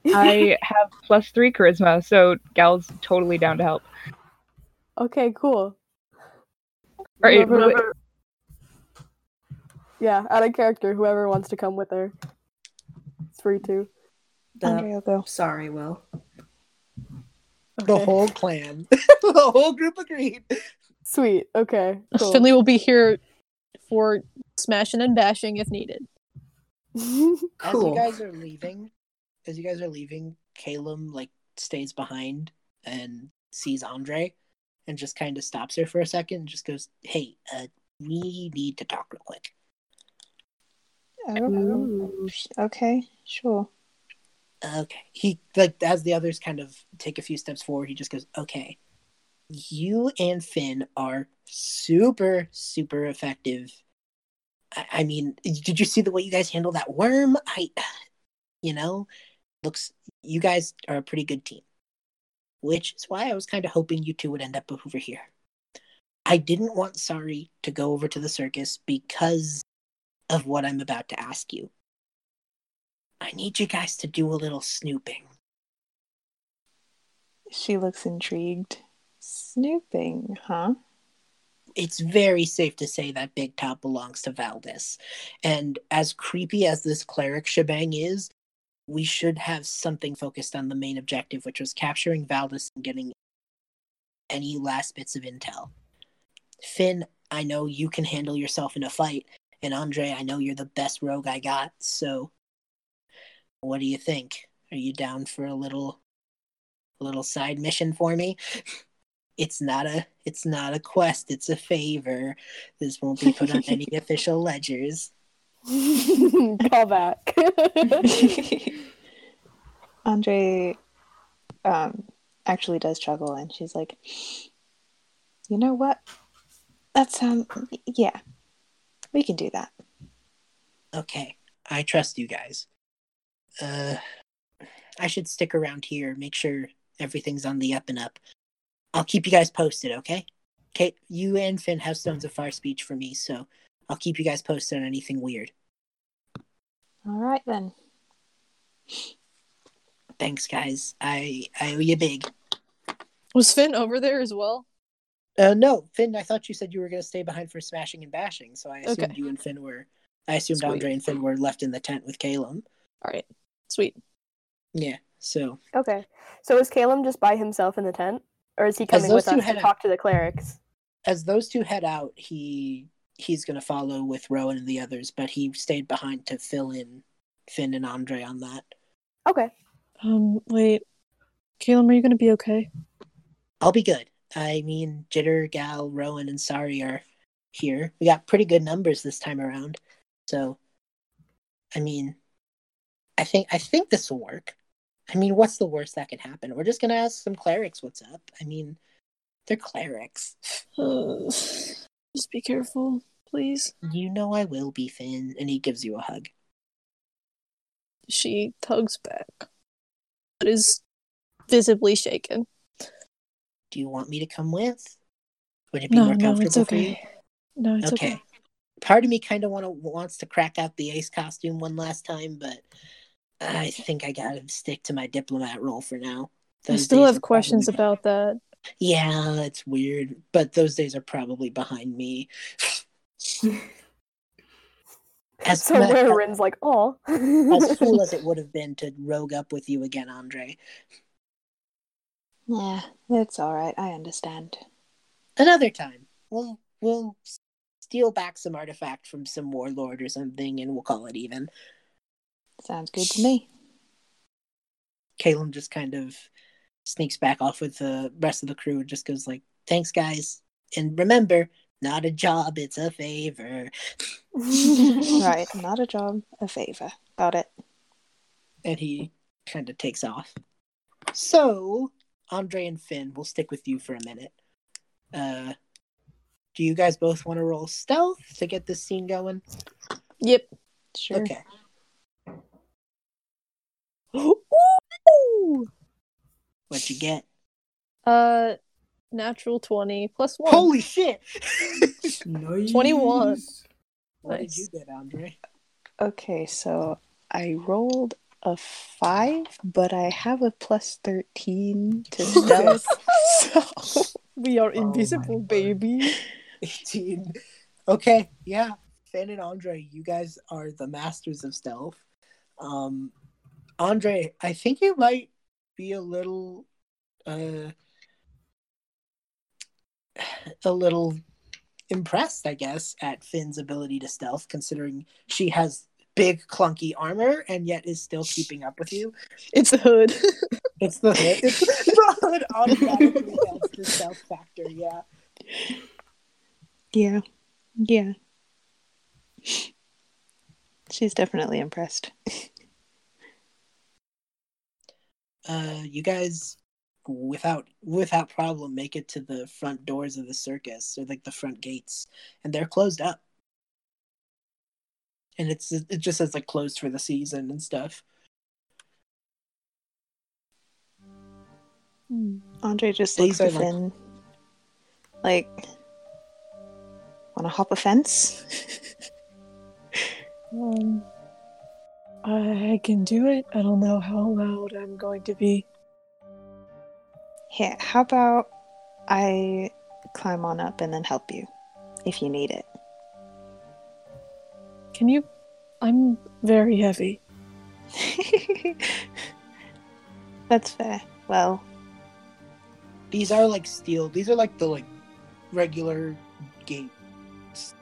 I have plus three charisma, so Gal's totally down to help. okay, cool. Alright, Whoever- wh- Yeah, out of character, whoever wants to come with her. It's free to. The- Andrei will go. sorry will the whole clan, the whole group agreed. Sweet. Okay. Cool. Finley will be here for smashing and bashing if needed. cool. As you guys are leaving, as you guys are leaving, Caleb like stays behind and sees Andrei and just kind of stops her for a second and just goes, Hey, uh, we need to talk real quick. Oh, okay, sure. Okay. He like as the others kind of take a few steps forward, he just goes, Okay. You and Finn are super, super effective. I, I mean, did you see the way you guys handle that worm? I you know, looks you guys are a pretty good team. Which is why I was kind of hoping you two would end up over here. I didn't want Sari to go over to the circus because of what I'm about to ask you. I need you guys to do a little snooping. She looks intrigued. Snooping, huh? It's very safe to say that Big Top belongs to Valdis. And as creepy as this cleric shebang is, we should have something focused on the main objective, which was capturing Valdis and getting any last bits of intel. Finn, I know you can handle yourself in a fight, and Andrei, I know you're the best rogue I got, so what do you think? Are you down for a little a little side mission for me? It's not a it's not a quest, it's a favor. This won't be put on any official ledgers. Call back. Andrei um, actually does chuckle and she's like, you know what? That sounds, yeah, we can do that. Okay, I trust you guys. Uh, I should stick around here, make sure everything's on the up and up. I'll keep you guys posted, okay? Kate, you and Finn have stones of fire speech for me, so I'll keep you guys posted on anything weird. All right then. Thanks, guys. I I owe you big. Was Finn over there as well? Uh, no, Finn. I thought you said you were going to stay behind for smashing and bashing, so I assumed Okay. you and Finn were. I assumed Sweet. Andrei and Finn were left in the tent with Caleb. All right, sweet. Yeah. So okay. So is Caleb just by himself in the tent? Or is he coming with us to head out- talk to the clerics? as those two head out, he he's going to follow with Rowan and the others, but he stayed behind to fill in Finn and Andrei on that. Okay. Um, wait, Caleb, are you gonna be okay? I'll be good. I mean, Jitter, Gal, Rowan, and Sari are here. We got pretty good numbers this time around. So, I mean, I think I think this will work. I mean, what's the worst that can happen? We're just gonna ask some clerics what's up. I mean, they're clerics. Uh, just be careful, please. You know I will be, Finn. And he gives you a hug. She tugs back, but is visibly shaken. Do you want me to come with? Would it be No, more no, comfortable it's for you? No, it's okay. okay. Part of me kind of want to wants to crack out the ace costume one last time, but I think I gotta stick to my diplomat role for now. I Those still have questions probably- about that. Yeah, it's weird, but those days are probably behind me. As, So ma- where Rin's like, oh. as cool as it would have been to rogue up with you again, Andrei. Yeah, it's all right. I understand. Another time, we'll we'll steal back some artifact from some warlord or something, and we'll call it even. Sounds good to me. Caleb just kind of sneaks back off with the rest of the crew and just goes like, "Thanks, guys, and remember, not a job, it's a favor." right, not a job, a favor. Got it. And he kind of takes off. So, Andrei and Finn, we'll stick with you for a minute. Uh, do you guys both want to roll stealth to get this scene going? Yep. Sure. Okay. Ooh! What'd you get? Uh, natural twenty plus one. Holy shit! Nice. 21. what Nice. did you get, Andrei? Okay, so I rolled a five, but I have a plus thirteen to stealth. so we are Oh invisible, word. baby. 18. Okay, yeah. Finn and Andrei, you guys are the masters of stealth. Um Andrei, I think you might be a little uh a little impressed, I guess, at Finn's ability to stealth, considering she has big clunky armor and yet is still keeping up with you. It's the hood. It's the hood. It's the hood automatically the stealth factor, yeah. yeah, yeah. She's definitely impressed. uh you guys without without problem make it to the front doors of the circus or like the front gates and they're closed up. And it's it just says like closed for the season and stuff. Andrei just These looks are at like- like, want to hop a fence? Um, I can do it. I don't know how loud I'm going to be. Here, how about I climb on up and then help you if you need it? Can you? I'm very heavy. That's fair. Well, these are like steel these are like the like regular gates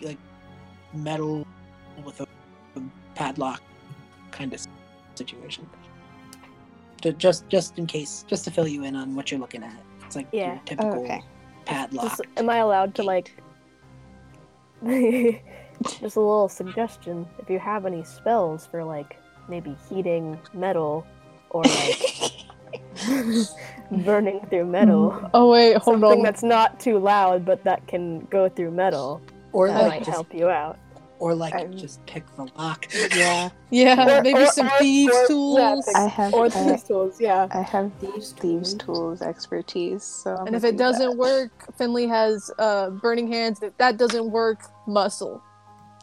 like metal with a, a padlock kind of situation Ju- just just in case just to fill you in on what you're looking at it's like Yeah. your oh, typical okay. padlock Just- am I allowed to like? Just a little suggestion: if you have any spells for like maybe heating metal or like burning through metal, Oh wait, hold something on. Something that's not too loud but that can go through metal, Or that like might just, help you out. Or like I'm- just pick the lock. Yeah, Yeah, Or- maybe or- some or- thieves or- tools. yeah, I have. Or I, tools, yeah. I have Thieves' thieves tools. tools expertise. So I'm and if it do doesn't that. work, Finley has uh, burning hands. If that doesn't work, muscle.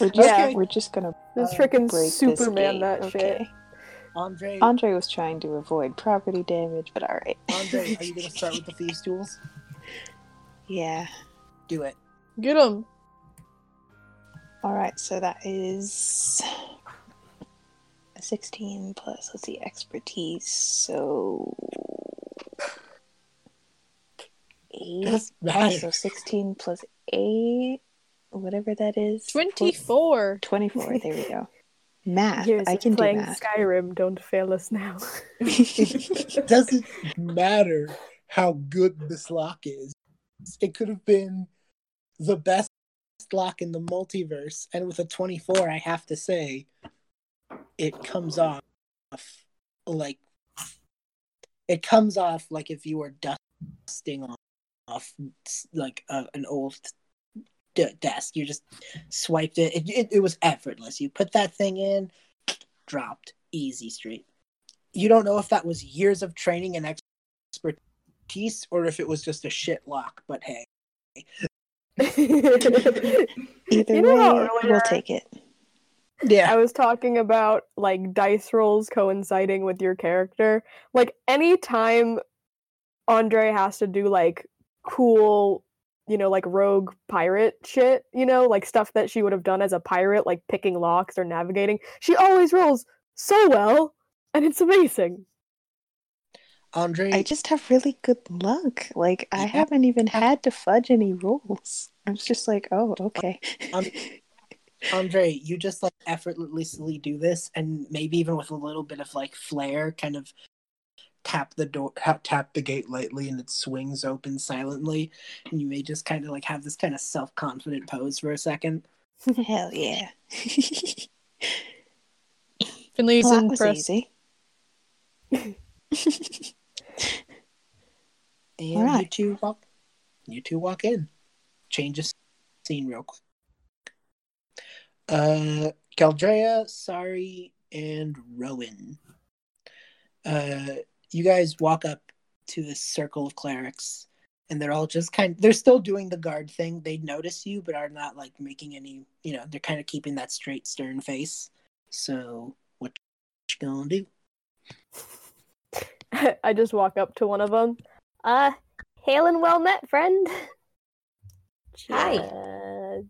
we're just Yeah. we're just gonna Just Uh, freaking break this Superman gate. that shit. okay. Andrei, Andrei was trying to avoid property damage, but all right. Andrei, are you gonna start with the thieves' tools? Yeah. Do it. Get him. All right. So that is a sixteen plus. Let's see, expertise. So eight. Doesn't. Oh, so sixteen plus eight, whatever that is. Twenty-four. Twenty-four. There we go. Math. Years I of can do playing math. Skyrim don't fail us now. It doesn't matter how good this lock is. It could have been the best lock in the multiverse, and with a 24, I have to say, it comes off like it comes off like if you were dusting off, off like a, an old d- desk. You just swiped it. It, it. it was effortless. You put that thing in, dropped, easy, straight you don't know if that was years of training and expertise or if it was just a shit lock, but hey. Either You know way, earlier- we'll take it. Yeah. I was talking about like dice rolls coinciding with your character. Like anytime Andrei has to do like cool, you know, like rogue pirate shit, you know, like stuff that she would have done as a pirate, like picking locks or navigating, she always rolls so well, and it's amazing. Andrei, I just have really good luck. Like I Yeah. haven't even had to fudge any rules. I'm just like, oh, okay. Um, Andrei, you just like effortlessly do this, and maybe even with a little bit of like flair, kind of tap the door, ha- tap the gate lightly, and it swings open silently, and you may just kind of like have this kind of self confident pose for a second. Hell yeah. Finley's well, that was impressed. easy. And you two walk, you two walk in, change the scene real quick. Uh, Galdrea, Sari, and Rowan. Uh, you guys walk up to this circle of clerics, and they're all just kind. They're still doing the guard thing. They notice you, but are not like making any. You know, they're kind of keeping that straight, stern face. So, what you gonna do? I just walk up to one of them. Uh, hail and well met, friend. Hi.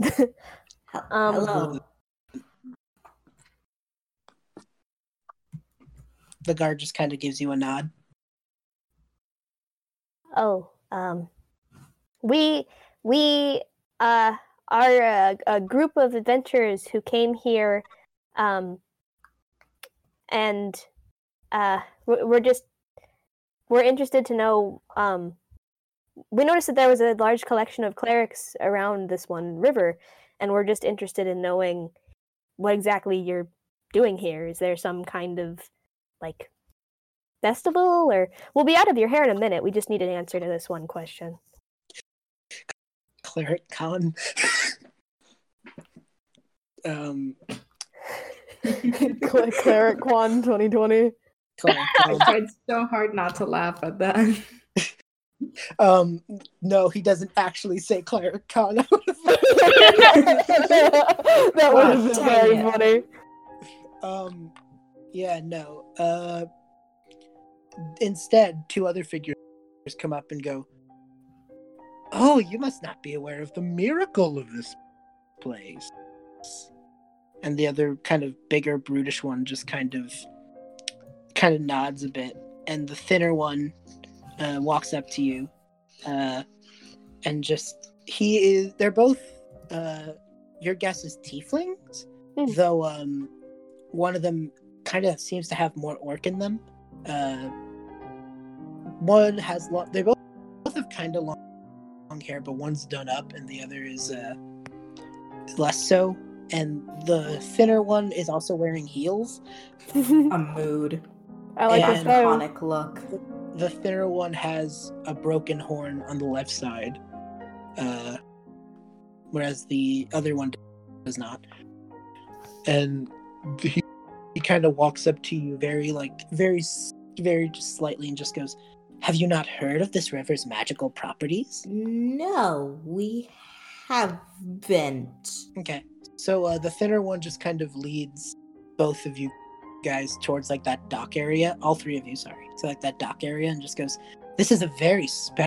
Uh, Um, Hello. The guard just kind of gives you a nod. Oh, um, we we uh are a, a group of adventurers who came here, um, and uh, we're we're just we're interested to know. Um, we noticed that there was a large collection of clerics around this one river, and we're just interested in knowing what exactly you're doing here. Is there some kind of like festival or we'll be out of your hair in a minute we just need an answer to this one question Cleric Con. um, cleric quan 2020 Cleric I tried so hard not to laugh at that. Um, no, he doesn't actually say Cleric Con. that would have been very it. funny um, yeah, no. Uh, instead, two other figures come up and go, "Oh, you must not be aware of the miracle of this place." And the other kind of bigger, brutish one just kind of, kind of nods a bit, and the thinner one uh, walks up to you, uh, and just he is. They're both. Uh, your guess is tieflings, Hmm. though. Um, one of them kind of seems to have more orc in them. Uh, one has long. They both both have kind of long, hair, but one's done up and the other is uh, less so. And the thinner one is also wearing heels. A mood. I like And- the. Iconic look. The thinner one has a broken horn on the left side, uh, whereas the other one does not. And he, he kind of walks up to you, very like very, very just slightly, and just goes, "Have you not heard of this river's magical properties?" No, we haven't. Okay, so uh, the thinner one just kind of leads both of you guys towards like that dock area. All three of you, sorry. So like that dock area, and just goes, "This is a very spe-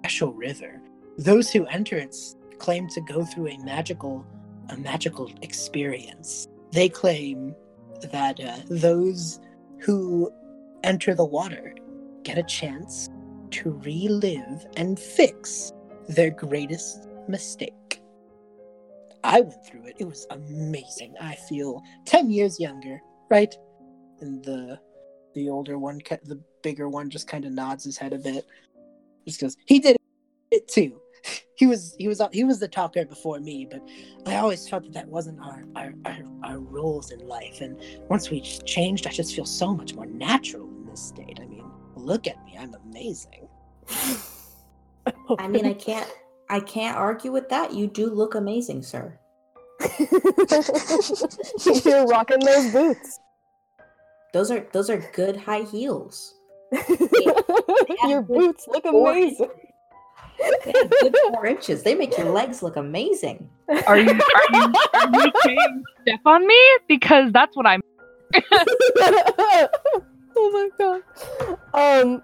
special river. Those who enter it claim to go through a magical, a magical experience. They claim that uh, those who enter the water get a chance to relive and fix their greatest mistake." I went through it. It was amazing. I feel 10 years younger, right? And the the older one, the bigger one just kind of nods his head a bit. Just goes, "He did it too." He was he was he was the talker before me, but I always felt that that wasn't our our, our, our roles in life. And once we changed, I just feel so much more natural in this state. I mean, look at me, I'm amazing. I mean, I can't. I can't argue with that. You do look amazing, sir. You're rocking those boots. Those are those are good high heels. Your boots look amazing. They have good four inches. They make your legs look amazing. Are you are you are you saying step on me? Because that's what I'm. oh my god. Um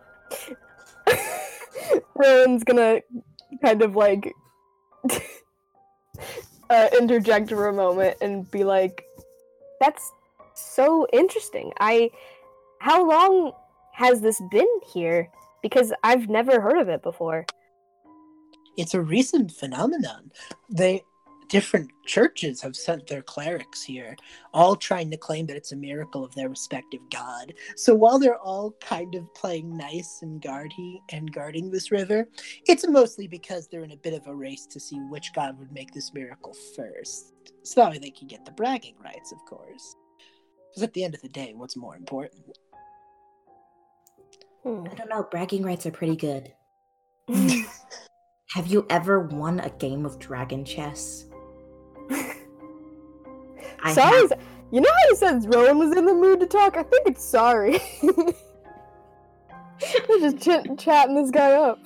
Rowan's gonna kind of like uh, interject for a moment and be like, That's so interesting. I how long has this been here? Because I've never heard of it before. It's a recent phenomenon. They different churches have sent their clerics here, all trying to claim that it's a miracle of their respective god. So while they're all kind of playing nice and guardy and guarding this river, it's mostly because they're in a bit of a race to see which god would make this miracle first. So that way they can get the bragging rights, of course. Because at the end of the day, what's more important? Hmm. I don't know. Bragging rights are pretty good. Have you ever won a game of dragon chess? I sorry, have. you know how you said Rowan was in the mood to talk? I think it's sorry. They're just chit- chatting this guy up.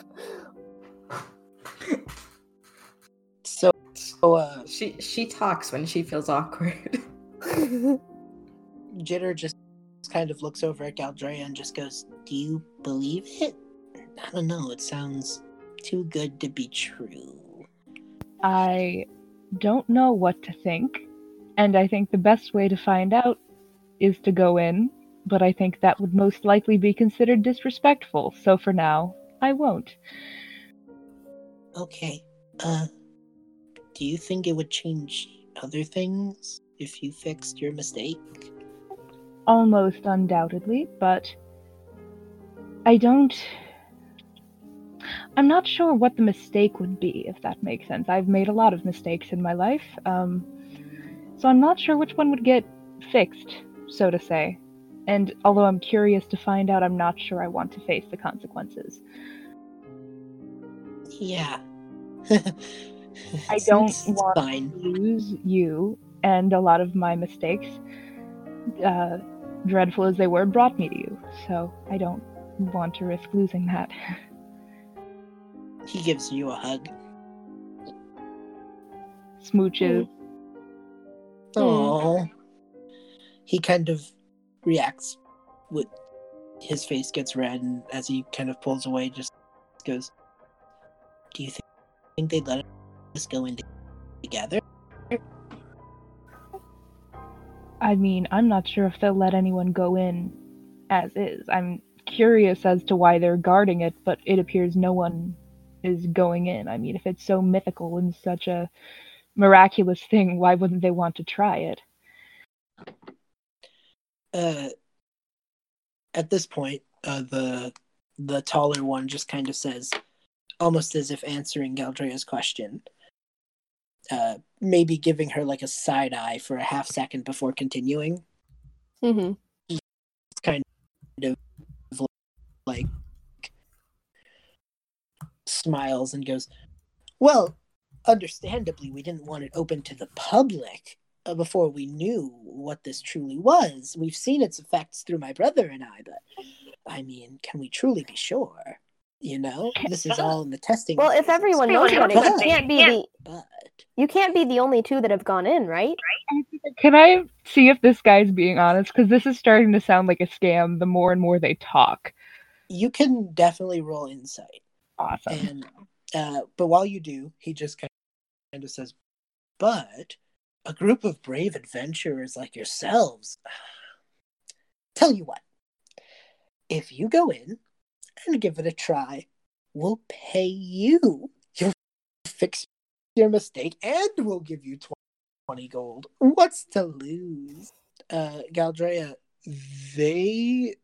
So, so uh, She she talks when she feels awkward. Jitter just kind of looks over at Galdrea and just goes, Do you believe it? I don't know, it sounds too good to be true. I don't know what to think, and I think the best way to find out is to go in, but I think that would most likely be considered disrespectful, so for now, I won't. Okay, uh, do you think it would change other things if you fixed your mistake? Almost undoubtedly, but I don't. I'm not sure what the mistake would be, if that makes sense. I've made a lot of mistakes in my life, um, so I'm not sure which one would get fixed, so to say. And although I'm curious to find out, I'm not sure I want to face the consequences. Yeah. I don't it's- it's want fine. to lose you, and a lot of my mistakes, uh, dreadful as they were, brought me to you. So I don't want to risk losing that. He gives you a hug. Smooches. Oh. He kind of reacts with his face gets red, and as he kind of pulls away, just goes, "Do you thi- think they'd let us go in together?" I mean, I'm not sure if they'll let anyone go in as is. I'm curious as to why they're guarding it, but it appears no one is going in. I mean, if it's so mythical and such a miraculous thing, why wouldn't they want to try it? Uh, at this point, uh, the the taller one just kind of says, almost as if answering Galdrea's question. Uh, maybe giving her like a side eye for a half second before continuing. hmm It's kind of like smiles and goes, Well, understandably, we didn't want it open to the public uh, before we knew what this truly was. We've seen its effects through my brother and I, but I mean, can we truly be sure? You know, this is all in the testing. Well, if everyone knows about it, can't be the but you can't be the only two that have gone in, right? Can I see if this guy's being honest? Because this is starting to sound like a scam the more and more they talk. you can definitely roll insight. Awesome. And uh, but while you do, he just kind of says, "But a group of brave adventurers like yourselves. Tell you what, if you go in and give it a try, we'll pay you. You'll fix your mistake, and we'll give you twenty gold. What's to lose?" Uh, Galdrea, they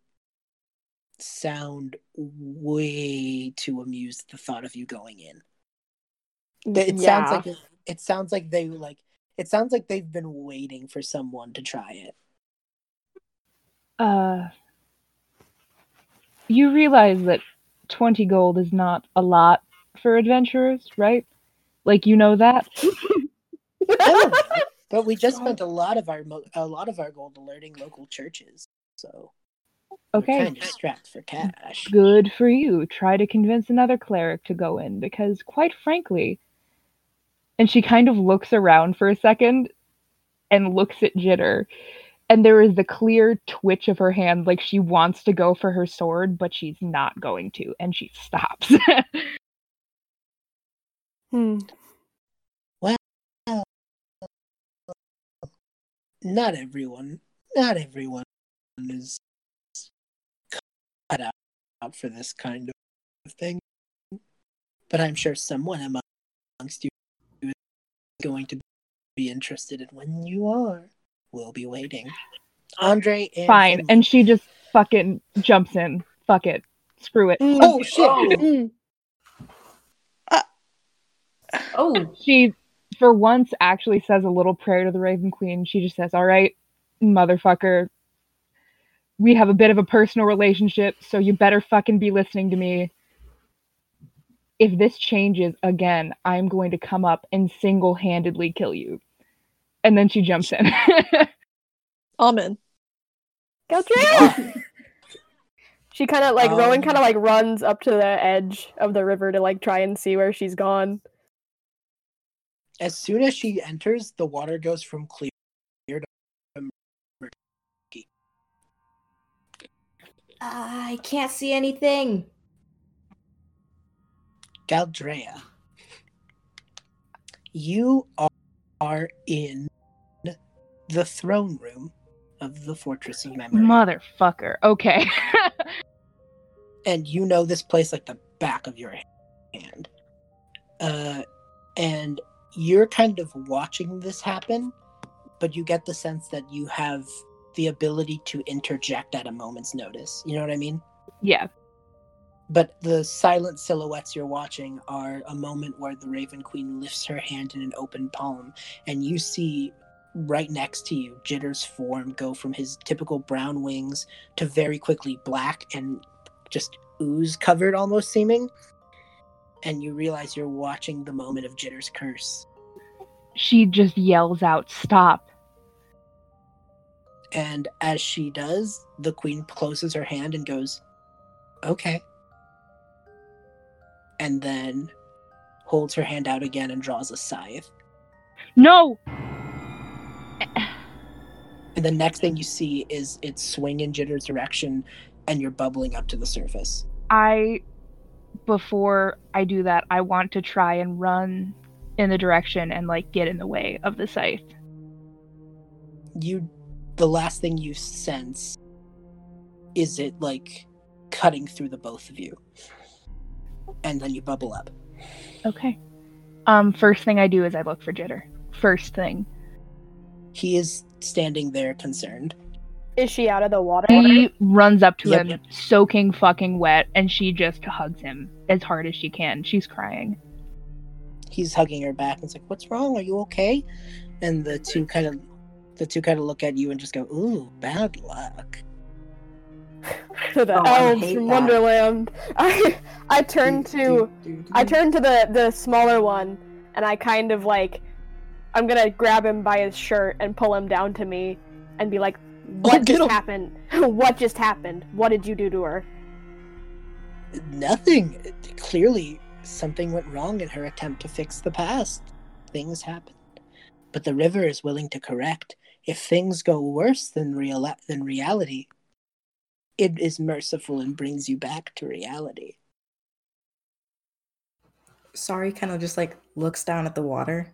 sound way too amused at the thought of you going in. It sounds like it, it sounds like they like it sounds like they've been waiting for someone to try it. Uh, you realize that 20 gold is not a lot for adventurers, right? Like, you know that? I but we just spent a lot of our mo- a lot of our gold alerting local churches, so Okay. we're kind of strapped for cash. Good for you. Try to convince another cleric to go in because, quite frankly, and she kind of looks around for a second and looks at Jitter, and there is the clear twitch of her hand like she wants to go for her sword, but she's not going to, and she stops. Hmm. Well, Not everyone, not everyone is cut out for this kind of thing, but I'm sure someone amongst you is going to be interested in when you are. We'll be waiting. Andrei and Fine. Finley. And she just fucking jumps in. Fuck it. Screw it. oh shit! Mm. Oh, She, for once, actually says a little prayer to the Raven Queen. She just says, All right, motherfucker. We have a bit of a personal relationship, so you better fucking be listening to me. If this changes again, I'm going to come up and single handedly kill you. And then she jumps in. Amen. Galdrea! she kind of like Rowan Um, kind of like runs up to the edge of the river to like try and see where she's gone. As soon as she enters, the water goes from clear to murky. I can't see anything. Galdrea, you are, are in the throne room of the Fortress of Memory. Motherfucker. Okay. and you know this place like the back of your hand. Uh, and you're kind of watching this happen, but you get the sense that you have the ability to interject at a moment's notice. You know what I mean? yeah. But the silent silhouettes you're watching are a moment where the Raven Queen lifts her hand in an open palm, and you see right next to you Jitter's form go from his typical brown wings to very quickly black and just ooze covered almost seeming. And you realize you're watching the moment of Jitter's curse. She just yells out, Stop. And as she does, the queen closes her hand and goes, Okay. And then holds her hand out again and draws a scythe. No! And the next thing you see is it swing in Jitter's direction and you're bubbling up to the surface. I, before I do that, I want to try and run in the direction and like get in the way of the scythe. You, the last thing you sense is it like cutting through the both of you. And then you bubble up. Okay. Um, first thing I do is I look for Jitter. First thing. He is standing there concerned. Is she out of the water? She runs up to Yep. him, soaking fucking wet, and she just hugs him as hard as she can. She's crying. He's hugging her back and it's like, "What's wrong? Are you okay?" And the two kind of, the two kind of look at you and just go, "Ooh, bad luck." to the Oh, elves hate from that. Wonderland. I I turn to I turn to the the smaller one and I kind of like I'm gonna grab him by his shirt and pull him down to me and be like, "What get just him. happened? what just happened? What did you do to her?" Nothing. Clearly, something went wrong in her attempt to fix the past. Things happen, but the river is willing to correct. If things go worse than real than reality, it is merciful and brings you back to reality. Sari kind of just like looks down at the water.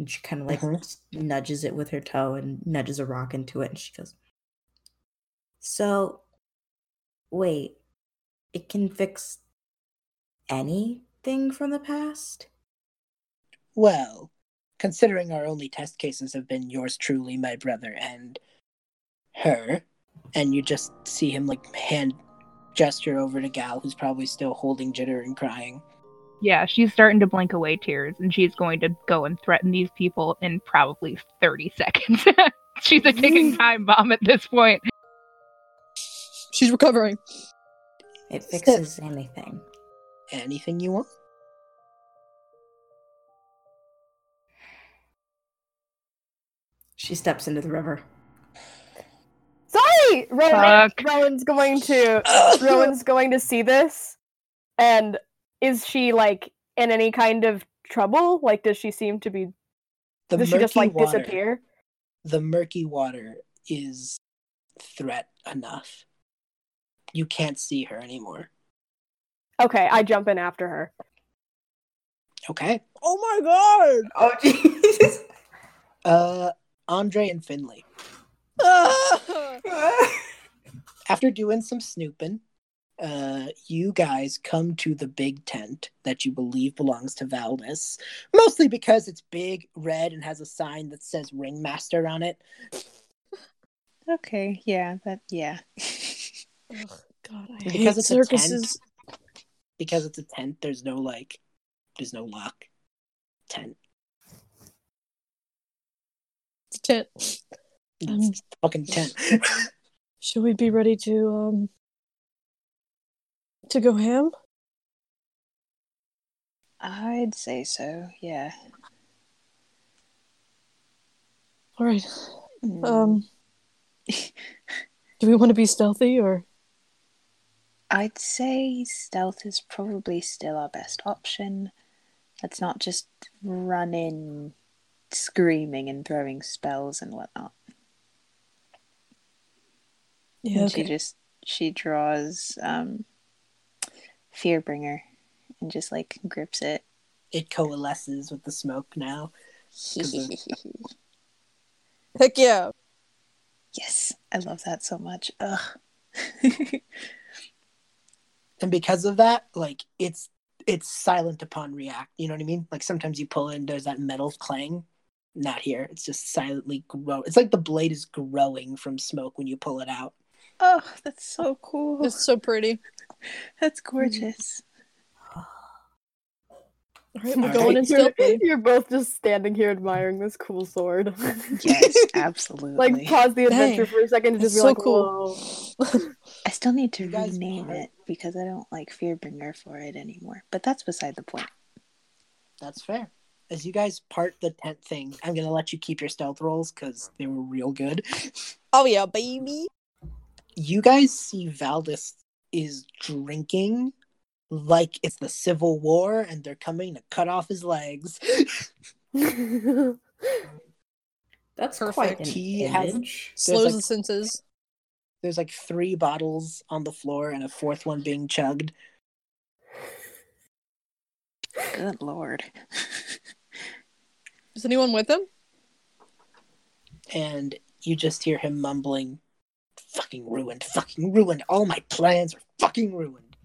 And she kind of like Mhm. nudges it with her toe and nudges a rock into it. And she goes, So, wait, it can fix anything from the past? Well, considering our only test cases have been yours truly, my brother, and her, and you just see him like hand gesture over to Gal, who's probably still holding Jitter and crying. Yeah, she's starting to blink away tears, and she's going to go and threaten these people in probably 30 seconds. she's a ticking time bomb at this point. She's recovering. It fixes anything. Anything you want? She steps into the river. Sorry, Rowan, Rowan's going to Rowan's going to see this, and is she like in any kind of trouble? Like, does she seem to be? The does she just murky like water- disappear? The murky water is threat enough. You can't see her anymore. Okay, I jump in after her. Okay. Oh my god! Oh, Jesus. Uh, Andrei and Finley. After doing some snooping, uh, you guys come to the big tent that you believe belongs to Valdis, mostly because it's big, red, and has a sign that says Ringmaster on it. Okay, yeah, that yeah. Ugh, God, I And hate because it's a circuses. tent, because it's a tent, there's no like, there's no lock. Tent. It's a tent. It's Um, a fucking tent. Should we be ready to um to go ham? I'd say so, yeah. All right. Mm. Um, do we want to be stealthy or? I'd say stealth is probably still our best option. Let's not just run in screaming and throwing spells and whatnot. Yeah. And she just she draws um Fearbringer and just like grips it. it coalesces with the smoke now. Heck yeah. yes, I love that so much. Ugh. and because of that like it's it's silent upon react you know what i mean like sometimes you pull in there's that metal clang not here it's just silently grow it's like the blade is growing from smoke when you pull it out oh, that's so cool. It's so pretty. That's gorgeous. All right, we're All going right. in You're, stealthy. you're both just standing here admiring this cool sword. Yes, absolutely. like pause the adventure Dang. for a second to just be so like, cool. "Whoa." I still need to You guys rename are- it because I don't like Fearbringer for it anymore. But that's beside the point. that's fair as you guys part the tent thing i'm gonna let you keep your stealth rolls because they were real good Oh yeah, baby. You guys see valdis is drinking like it's the civil war and they're coming to cut off his legs That's Perfect. quite an He has- image. Slows like- the senses. there's like three bottles on the floor and a fourth one being chugged Good lord. Is anyone with him? and you just hear him mumbling, "Fucking ruined, fucking ruined. All my plans are fucking ruined."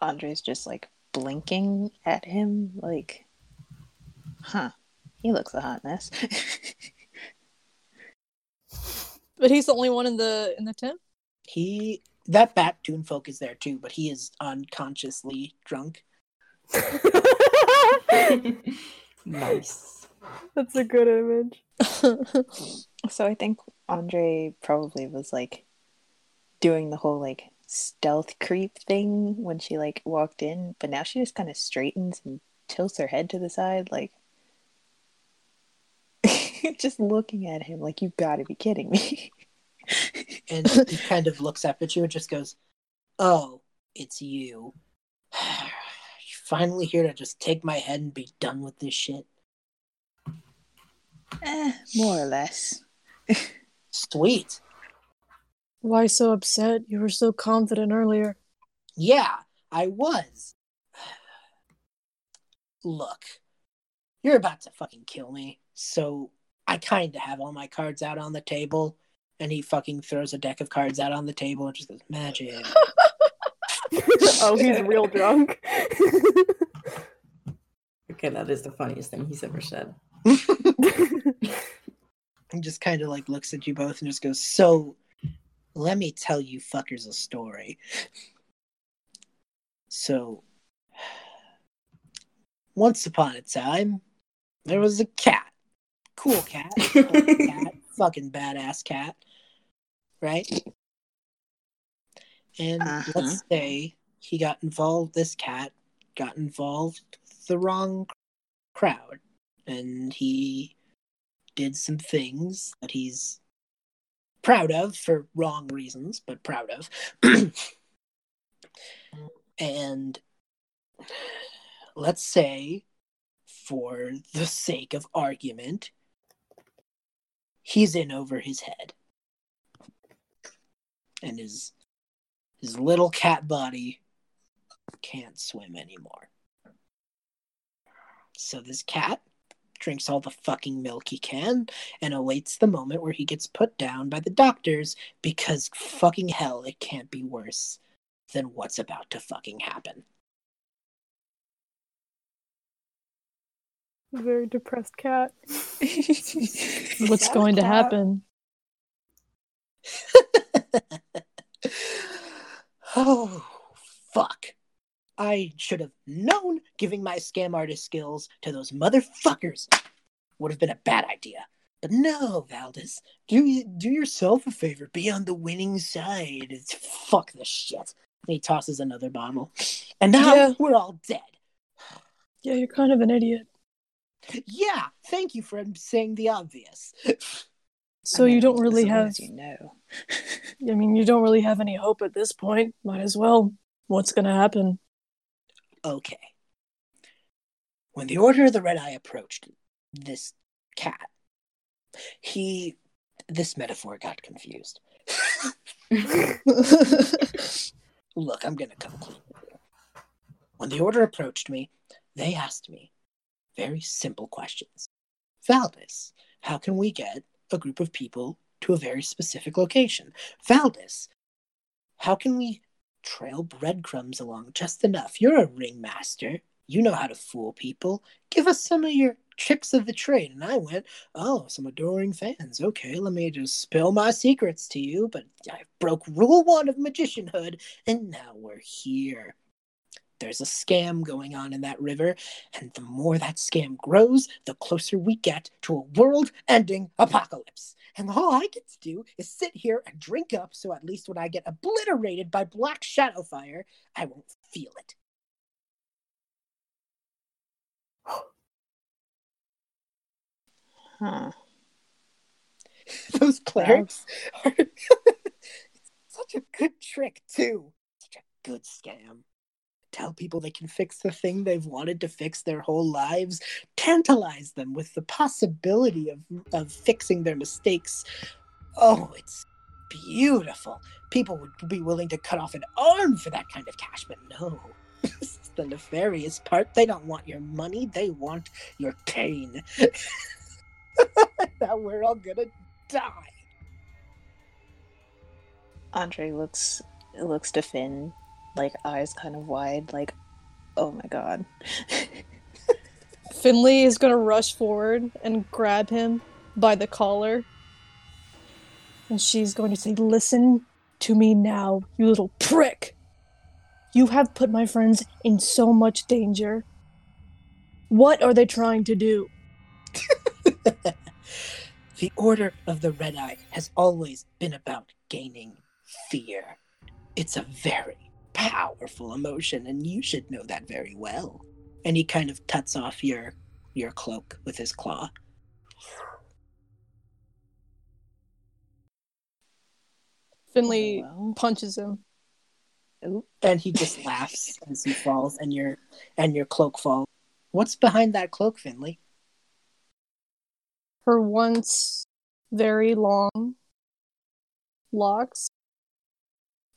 Andrei's just like blinking at him, like, huh. He looks a hot mess. But he's the only one in the in the tent. He that bat tune folk is there too, but he is unconsciously drunk. nice. That's a good image. so I think Andrei probably was like doing the whole like stealth creep thing when she like walked in, but now she just kind of straightens and tilts her head to the side, like just looking at him like you've gotta be kidding me. And he kind of looks up at you and just goes, Oh, it's you. You're finally here to just take my head and be done with this shit. Eh, more or less. Sweet. Why so upset? You were so confident earlier. Yeah, I was. Look, you're about to fucking kill me, so I kind of have all my cards out on the table. And he fucking throws a deck of cards out on the table and just goes, Magic. oh, he's real drunk. Okay, that is the funniest thing he's ever said. and just kind of like looks at you both and just goes, So, let me tell you fuckers a story. So, once upon a time, there was a cat. Cool cat. Cat. Fucking badass cat. Right? And Uh-huh. let's say he got involved, this cat got involved with the wrong crowd. And he did some things that he's proud of for wrong reasons, but proud of. and let's say, for the sake of argument, he's in over his head. And his his little cat body can't swim anymore. So this cat drinks all the fucking milk he can and awaits the moment where he gets put down by the doctors because fucking hell, it can't be worse than what's about to fucking happen. Very depressed cat. What's going to happen? oh, fuck. I should have known giving my scam artist skills to those motherfuckers would have been a bad idea. But no, Valdis, do do yourself a favor. Be on the winning side. It's, fuck this shit. And he tosses another bottle. And now Yeah. we're all dead. Yeah, you're kind of an idiot. Yeah, thank you for saying the obvious. So I you don't really have. as you know. I mean, you don't really have any hope at this point. Might as well. What's gonna happen? Okay. When the Order of the Red Eye approached this cat, he. This metaphor got confused. Look, I'm gonna come clean. When the Order approached me, they asked me very simple questions. Valdis, how can we get a group of people to a very specific location? Valdis, how can we trail breadcrumbs along just enough? You're a ringmaster. You know how to fool people. Give us some of your tricks of the trade. And I went, Oh, some adoring fans. Okay, let me just spill my secrets to you. But I broke rule one of magicianhood, and now we're here. There's a scam going on in that river, and the more that scam grows, the closer we get to a world ending apocalypse. And all I get to do is sit here and drink up, so at least when I get obliterated by Black Shadowfire, I won't feel it. Huh. Those clerics are such a good trick, too. Such a good scam. Tell people they can fix the thing they've wanted to fix their whole lives, tantalize them with the possibility of, of fixing their mistakes. Oh, it's beautiful. People would be willing to cut off an arm for that kind of cash, but no. This is the nefarious part. They don't want your money, they want your pain. now we're all gonna die. Andrei looks looks to Finn, like eyes kind of wide, like, oh my god. Finley is gonna rush forward and grab him by the collar. And she's going to say, Listen to me now, you little prick. You have put my friends in so much danger. What are they trying to do? the Order of the Red Eye has always been about gaining fear. It's a very powerful emotion, and you should know that very well. And he kind of tuts off your your cloak with his claw. Finley oh, Well, punches him. And he just laughs as he falls and your and your cloak falls. What's behind that cloak, Finley? Her once very long locks,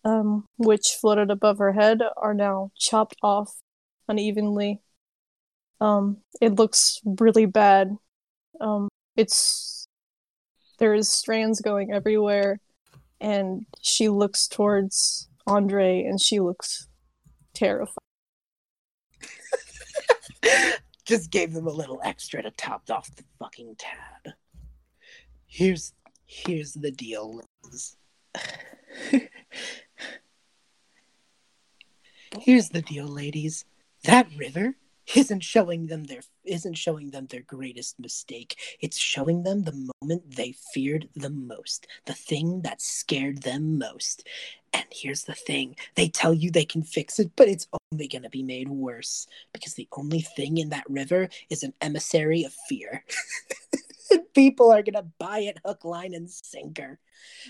um, which floated above her head, are now chopped off unevenly. Um, it looks really bad. Um, it's there's strands going everywhere, and she looks towards Andrei, and she looks terrified. Just gave them a little extra to top off the fucking tab. Here's here's the deal, Liz. here's the deal, ladies. That river isn't showing them their isn't showing them their greatest mistake. It's showing them the moment they feared the most, the thing that scared them most. And here's the thing they tell you they can fix it, but it's only going to be made worse because the only thing in that river is an emissary of fear. People are going to buy it hook, line, and sinker.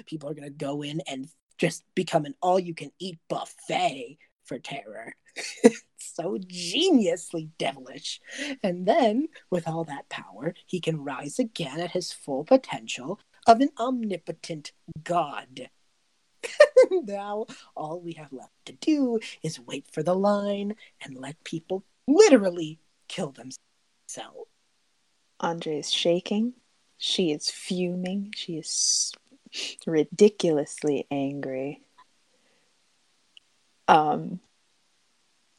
People are going to go in and just become an all you can eat buffet for terror. so geniusly devilish. And then, with all that power, he can rise again at his full potential of an omnipotent god. now, all we have left to do is wait for the line and let people literally kill themselves. Andrei is shaking. She is fuming. She is ridiculously angry. Um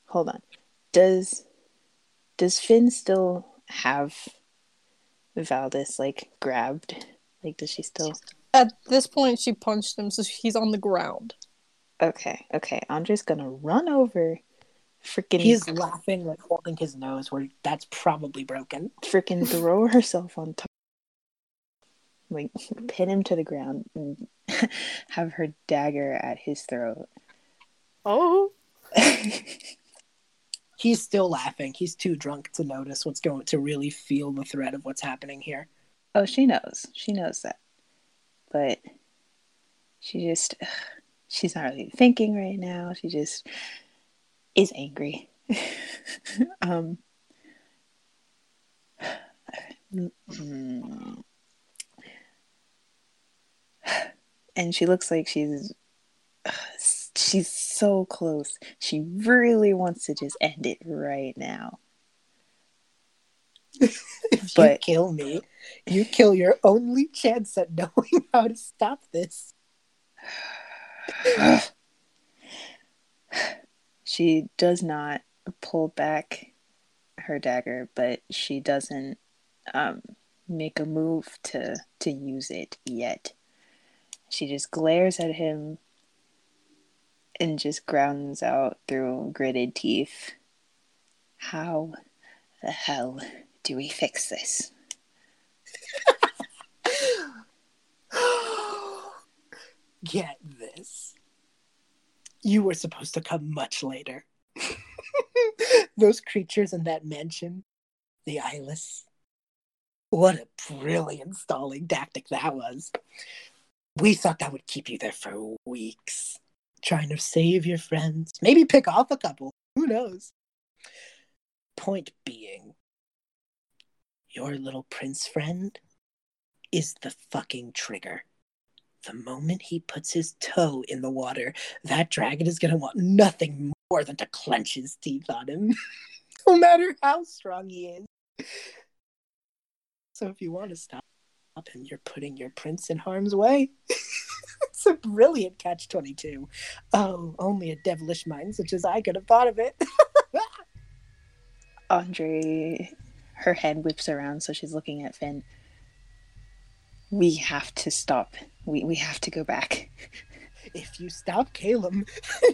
hold on. Does does Finn still have Valdis like grabbed? Like does she still At this point, she punched him, so he's on the ground. Okay, okay. Andrei's gonna run over freaking He's laughing, like holding his nose, where that's probably broken. freaking throw herself on top like pin him to the ground and have her dagger at his throat. Oh, He's still laughing. He's too drunk to notice what's going to really feel the threat of what's happening here. Oh, she knows. She knows that. But she just she's not really thinking right now. She just is angry. um and she looks like she's she's so close. She really wants to just end it right now. But- you kill me, you kill your only chance at knowing how to stop this. she does not pull back her dagger, but she doesn't um, make a move to to use it yet. She just glares at him and just grounds out through gritted teeth. How the hell do we fix this? Get this. You were supposed to come much later. Those creatures in that mansion, the eyeless. What a brilliant stalling tactic that was. We thought that would keep you there for weeks, trying to save your friends, maybe pick off a couple. Who knows? Point being, your little prince friend is the fucking trigger. The moment he puts his toe in the water, that dragon is going to want nothing more than to clench his teeth on him, no matter how strong he is. So if you want to stop him, you're putting your prince in harm's way. it's a brilliant catch 22. Oh, only a devilish mind such as I could have thought of it. Andrei her head whips around, so she's looking at Finn. We have to stop. We we have to go back. If you stop Caleb,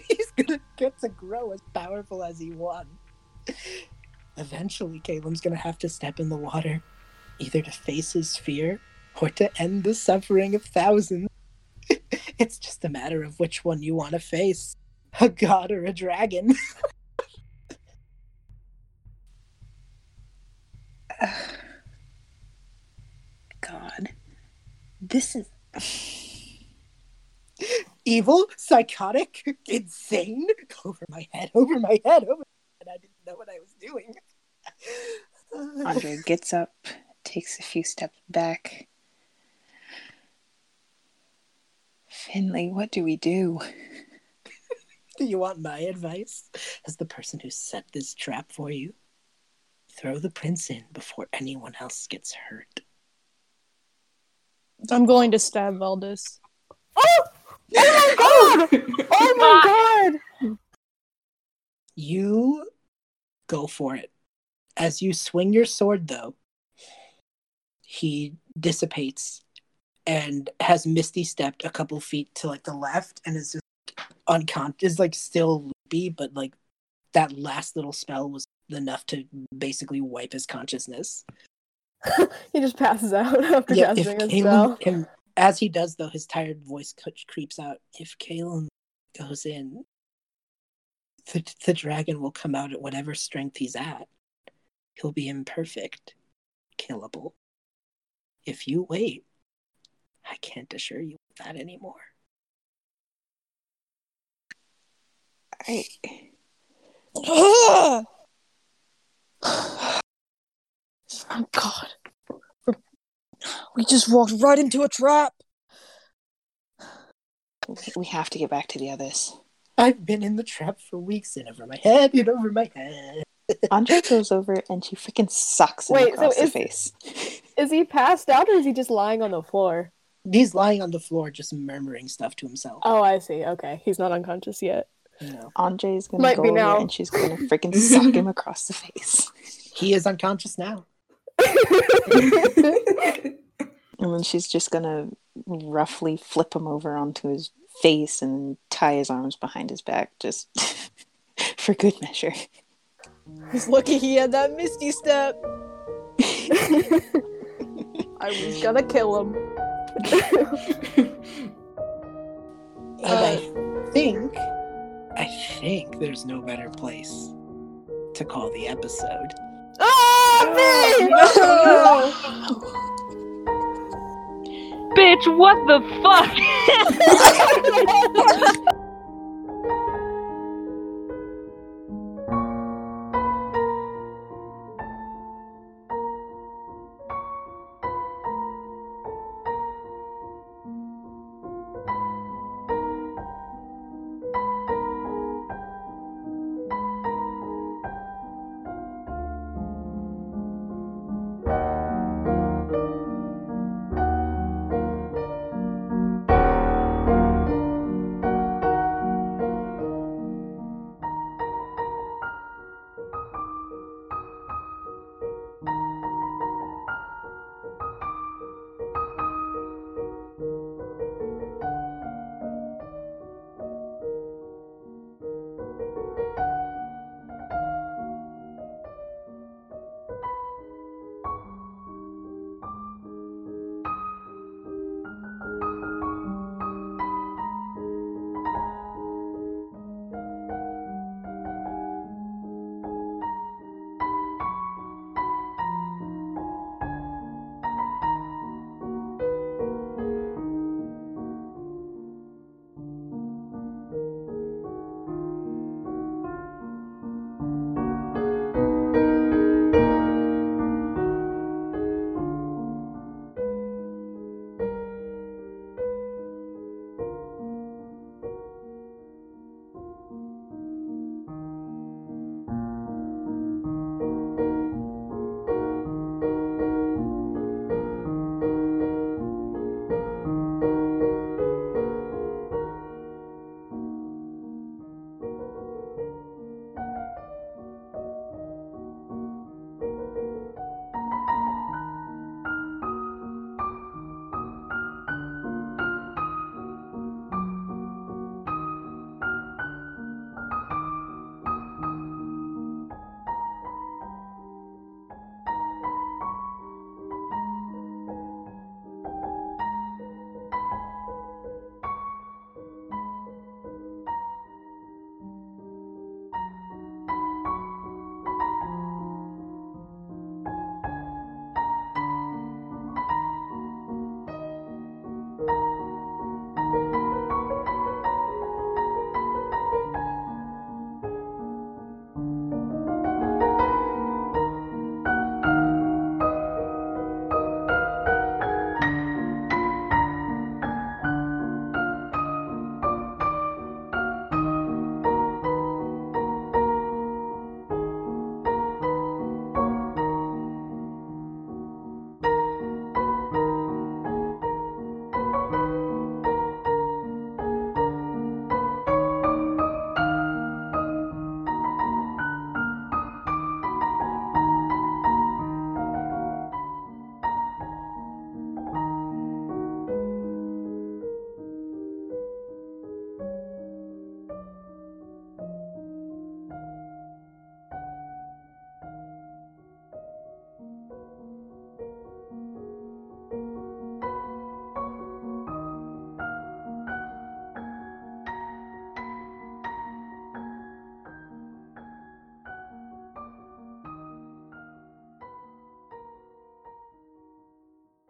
he's gonna get to grow as powerful as he wants. Eventually, Caleb's gonna have to step in the water, either to face his fear or to end the suffering of thousands. It's just a matter of which one you want to face a god or a dragon. God, this is. Evil, psychotic, insane. Over my head, over my head, over my head. I didn't know what I was doing. Andrei gets up, takes a few steps back. Finley, what do we do? Do you want my advice? As the person who set this trap for you, throw the prince in before anyone else gets hurt. I'm going to stab Valdis. Oh! Oh my oh god! Oh my god! You go for it. As you swing your sword, though, he dissipates and has misty stepped a couple feet to like the left and is just unconscious, like still loopy, but like that last little spell was enough to basically wipe his consciousness. He just passes out after Yeah, casting a spell. Him, as he does though, his tired voice creeps out. If Kalen goes in, the, the dragon will come out at whatever strength he's at. He'll be imperfect, killable. If you wait, I can't assure you of that anymore. I, Oh God. We just walked right into a trap. we have to get back to the others. I've been in the trap for weeks and over my head and over my head. Andrei goes over and she freaking sucks him Wait, so across the is- face. Is he passed out or is he just lying on the floor? He's lying on the floor, just murmuring stuff to himself. Oh, I see. Okay. He's not unconscious yet. You know, Andrei's gonna Might go be over now. and she's gonna freaking suck him across the face. he is unconscious now. And then she's just gonna roughly flip him over onto his face and tie his arms behind his back, just for good measure. He's lucky he had that misty step. I was gonna kill him. And I think, I think there's no better place to call the episode. Ah, Bitch, what the fuck? me!